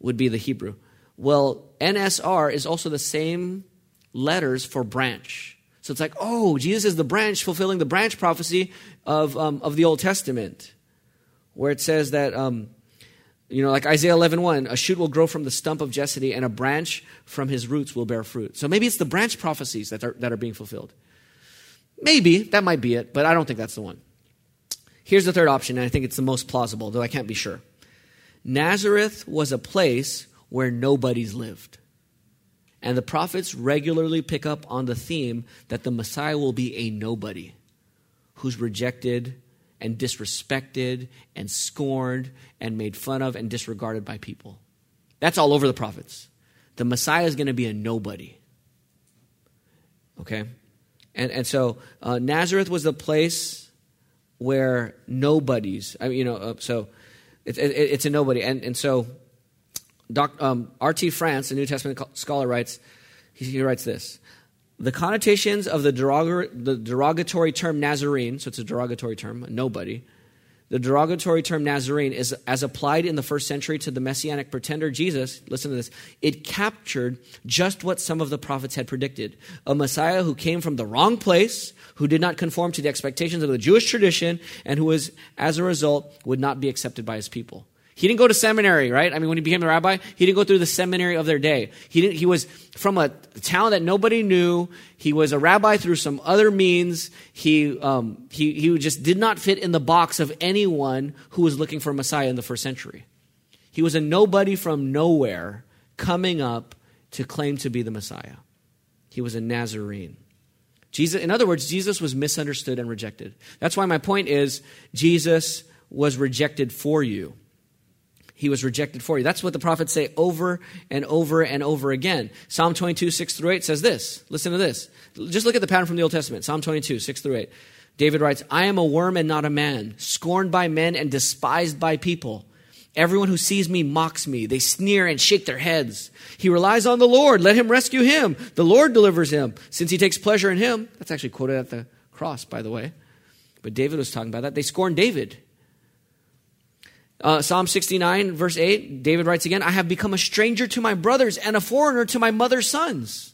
would be the Hebrew. Well, NSR is also the same letters for branch. So it's like, oh, Jesus is the branch fulfilling the branch prophecy of, um, of the Old Testament, where it says that, um, you know, like Isaiah 11 1, a shoot will grow from the stump of Jesse, and a branch from his roots will bear fruit. So maybe it's the branch prophecies that are, that are being fulfilled. Maybe, that might be it, but I don't think that's the one. Here's the third option, and I think it's the most plausible, though I can't be sure. Nazareth was a place where nobodies lived. And the prophets regularly pick up on the theme that the Messiah will be a nobody who's rejected and disrespected and scorned and made fun of and disregarded by people. That's all over the prophets. The Messiah is going to be a nobody. Okay? And, and so uh, Nazareth was the place where nobodies, I mean, you know, uh, so it, it, it's a nobody. And, and so Doc, um, R.T. France, a New Testament scholar, writes, he, he writes this. The connotations of the, derog- the derogatory term Nazarene, so it's a derogatory term, nobody, the derogatory term Nazarene is as applied in the first century to the messianic pretender Jesus. Listen to this. It captured just what some of the prophets had predicted a Messiah who came from the wrong place, who did not conform to the expectations of the Jewish tradition, and who was, as a result, would not be accepted by his people. He didn't go to seminary, right? I mean, when he became a rabbi, he didn't go through the seminary of their day. He, didn't, he was from a town that nobody knew. He was a rabbi through some other means. He, um, he, he just did not fit in the box of anyone who was looking for a Messiah in the first century. He was a nobody from nowhere coming up to claim to be the Messiah. He was a Nazarene. Jesus, in other words, Jesus was misunderstood and rejected. That's why my point is Jesus was rejected for you he was rejected for you. That's what the prophets say over and over and over again. Psalm 22, 6 through 8 says this. Listen to this. Just look at the pattern from the Old Testament. Psalm 22, 6 through 8. David writes, I am a worm and not a man, scorned by men and despised by people. Everyone who sees me mocks me. They sneer and shake their heads. He relies on the Lord. Let him rescue him. The Lord delivers him, since he takes pleasure in him. That's actually quoted at the cross, by the way. But David was talking about that. They scorned David. Uh, Psalm 69, verse 8, David writes again, I have become a stranger to my brothers and a foreigner to my mother's sons.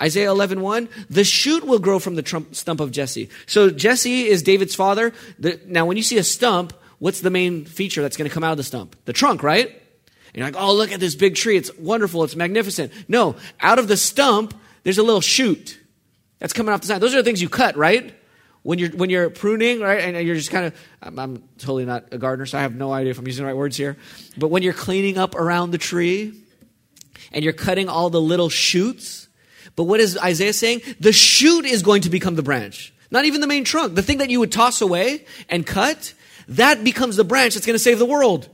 Isaiah 11, 1, the shoot will grow from the trump, stump of Jesse. So Jesse is David's father. The, now, when you see a stump, what's the main feature that's going to come out of the stump? The trunk, right? And you're like, oh, look at this big tree. It's wonderful. It's magnificent. No, out of the stump, there's a little shoot that's coming off the side. Those are the things you cut, right? When you're when you're pruning, right, and you're just kind of I'm, I'm, totally not a gardener, so I have no idea if I'm using the right words here. But when you're cleaning up around the tree and you're cutting all the little shoots, but what is Isaiah saying? The shoot is going to become the branch, not even the main trunk. The thing that you would toss away and cut, that becomes the branch that's going to save the world.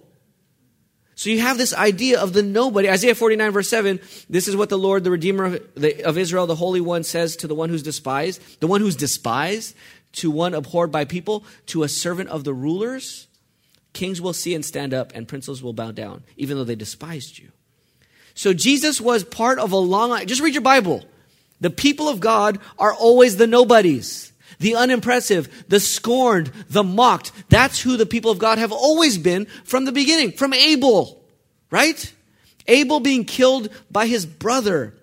So you have this idea of the nobody. Isaiah 49, verse 7, this is what the Lord, the Redeemer of, the, of Israel, the Holy One, says to the one who's despised. The one who's despised to one abhorred by people, to a servant of the rulers, kings will see and stand up, and princes will bow down, even though they despised you. So Jesus was part of a long line. Just read your Bible. The people of God are always the nobodies, the unimpressive, the scorned, the mocked. That's who the people of God have always been from the beginning, from Abel, right? Abel being killed by his brother.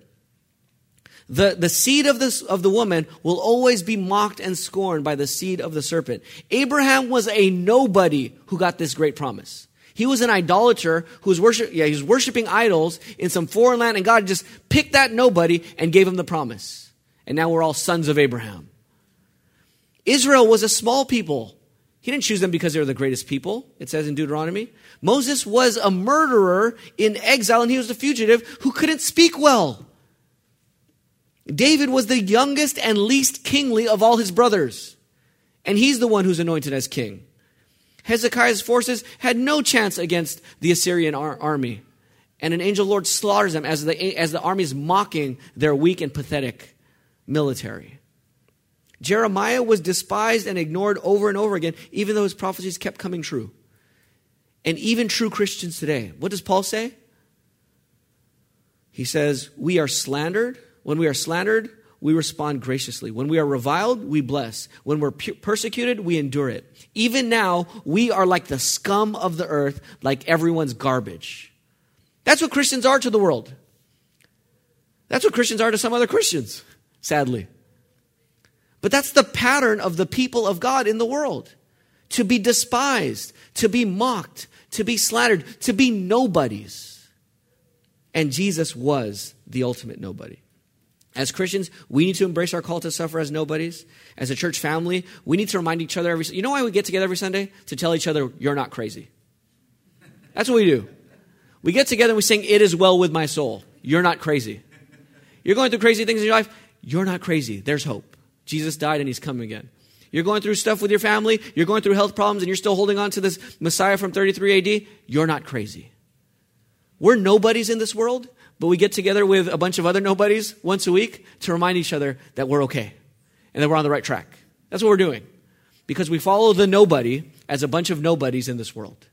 The, the seed of, this, of the woman will always be mocked and scorned by the seed of the serpent. Abraham was a nobody who got this great promise. He was an idolater who was worship, yeah, he was worshiping idols in some foreign land, and God just picked that nobody and gave him the promise. And now we're all sons of Abraham. Israel was a small people. He didn't choose them because they were the greatest people, it says in Deuteronomy. Moses was a murderer in exile, and he was a fugitive who couldn't speak well. David was the youngest and least kingly of all his brothers, and he's the one who's anointed as king. Hezekiah's forces had no chance against the Assyrian ar- army, and an angel Lord slaughters them as the, as the army is mocking their weak and pathetic military. Jeremiah was despised and ignored over and over again, even though his prophecies kept coming true. And even true Christians today, what does Paul say? He says, We are slandered when we are slandered, we respond graciously. When we are reviled, we bless. When we're persecuted, we endure it. Even now, we are like the scum of the earth, like everyone's garbage. That's what Christians are to the world. That's what Christians are to some other Christians, sadly. But that's the pattern of the people of God in the world to be despised, to be mocked, to be slandered, to be nobodies. And Jesus was the ultimate nobody. As Christians, we need to embrace our call to suffer as nobodies. As a church family, we need to remind each other every You know why we get together every Sunday? To tell each other, you're not crazy. That's what we do. We get together and we sing, It is well with my soul. You're not crazy. You're going through crazy things in your life. You're not crazy. There's hope. Jesus died and he's coming again. You're going through stuff with your family. You're going through health problems and you're still holding on to this Messiah from 33 AD. You're not crazy. We're nobodies in this world, but we get together with a bunch of other nobodies once a week to remind each other that we're okay and that we're on the right track. That's what we're doing. Because we follow the nobody as a bunch of nobodies in this world.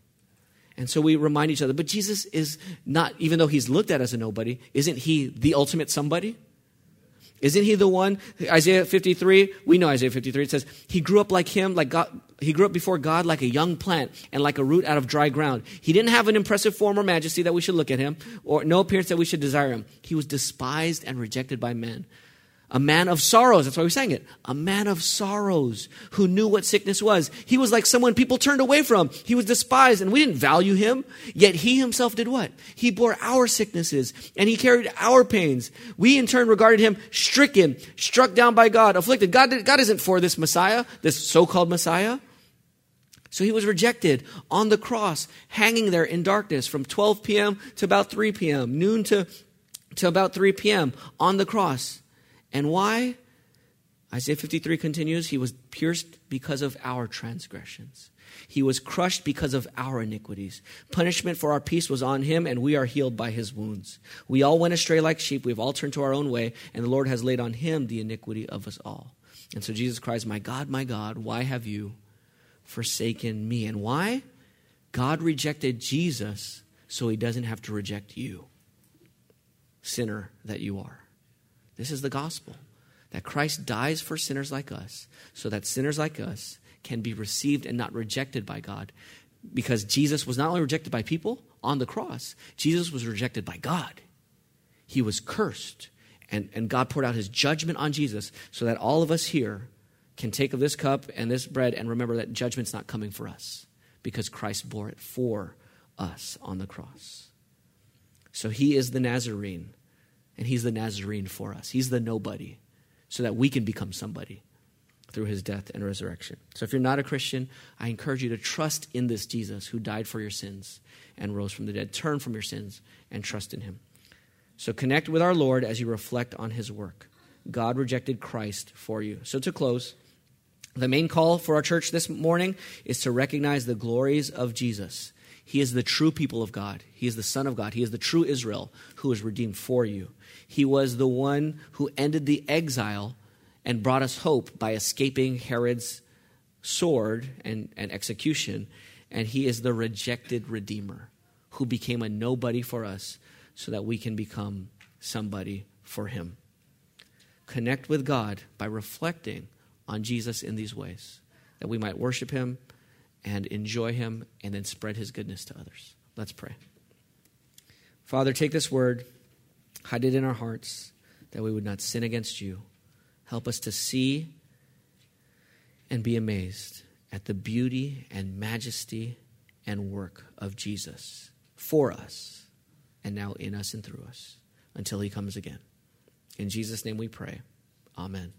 And so we remind each other. But Jesus is not, even though he's looked at as a nobody, isn't he the ultimate somebody? Isn't he the one? Isaiah 53, we know Isaiah 53. It says, He grew up like him, like God, he grew up before God like a young plant and like a root out of dry ground. He didn't have an impressive form or majesty that we should look at him, or no appearance that we should desire him. He was despised and rejected by men a man of sorrows. That's why we sang it. A man of sorrows who knew what sickness was. He was like someone people turned away from. He was despised and we didn't value him. Yet he himself did what? He bore our sicknesses and he carried our pains. We in turn regarded him stricken, struck down by God, afflicted. God, God isn't for this Messiah, this so-called Messiah. So he was rejected on the cross, hanging there in darkness from 12 p.m. to about 3 p.m., noon to, to about 3 p.m. on the cross. And why? Isaiah 53 continues He was pierced because of our transgressions. He was crushed because of our iniquities. Punishment for our peace was on him, and we are healed by his wounds. We all went astray like sheep. We've all turned to our own way, and the Lord has laid on him the iniquity of us all. And so Jesus cries, My God, my God, why have you forsaken me? And why? God rejected Jesus so he doesn't have to reject you, sinner that you are. This is the gospel that Christ dies for sinners like us so that sinners like us can be received and not rejected by God. Because Jesus was not only rejected by people on the cross, Jesus was rejected by God. He was cursed. And, and God poured out his judgment on Jesus so that all of us here can take of this cup and this bread and remember that judgment's not coming for us because Christ bore it for us on the cross. So he is the Nazarene and he's the Nazarene for us. He's the nobody so that we can become somebody through his death and resurrection. So if you're not a Christian, I encourage you to trust in this Jesus who died for your sins and rose from the dead. Turn from your sins and trust in him. So connect with our Lord as you reflect on his work. God rejected Christ for you. So to close, the main call for our church this morning is to recognize the glories of Jesus. He is the true people of God. He is the Son of God. He is the true Israel who is redeemed for you. He was the one who ended the exile and brought us hope by escaping Herod's sword and, and execution. And he is the rejected Redeemer who became a nobody for us so that we can become somebody for him. Connect with God by reflecting on Jesus in these ways, that we might worship him and enjoy him and then spread his goodness to others. Let's pray. Father, take this word Hide it in our hearts that we would not sin against you. Help us to see and be amazed at the beauty and majesty and work of Jesus for us and now in us and through us until he comes again. In Jesus' name we pray. Amen.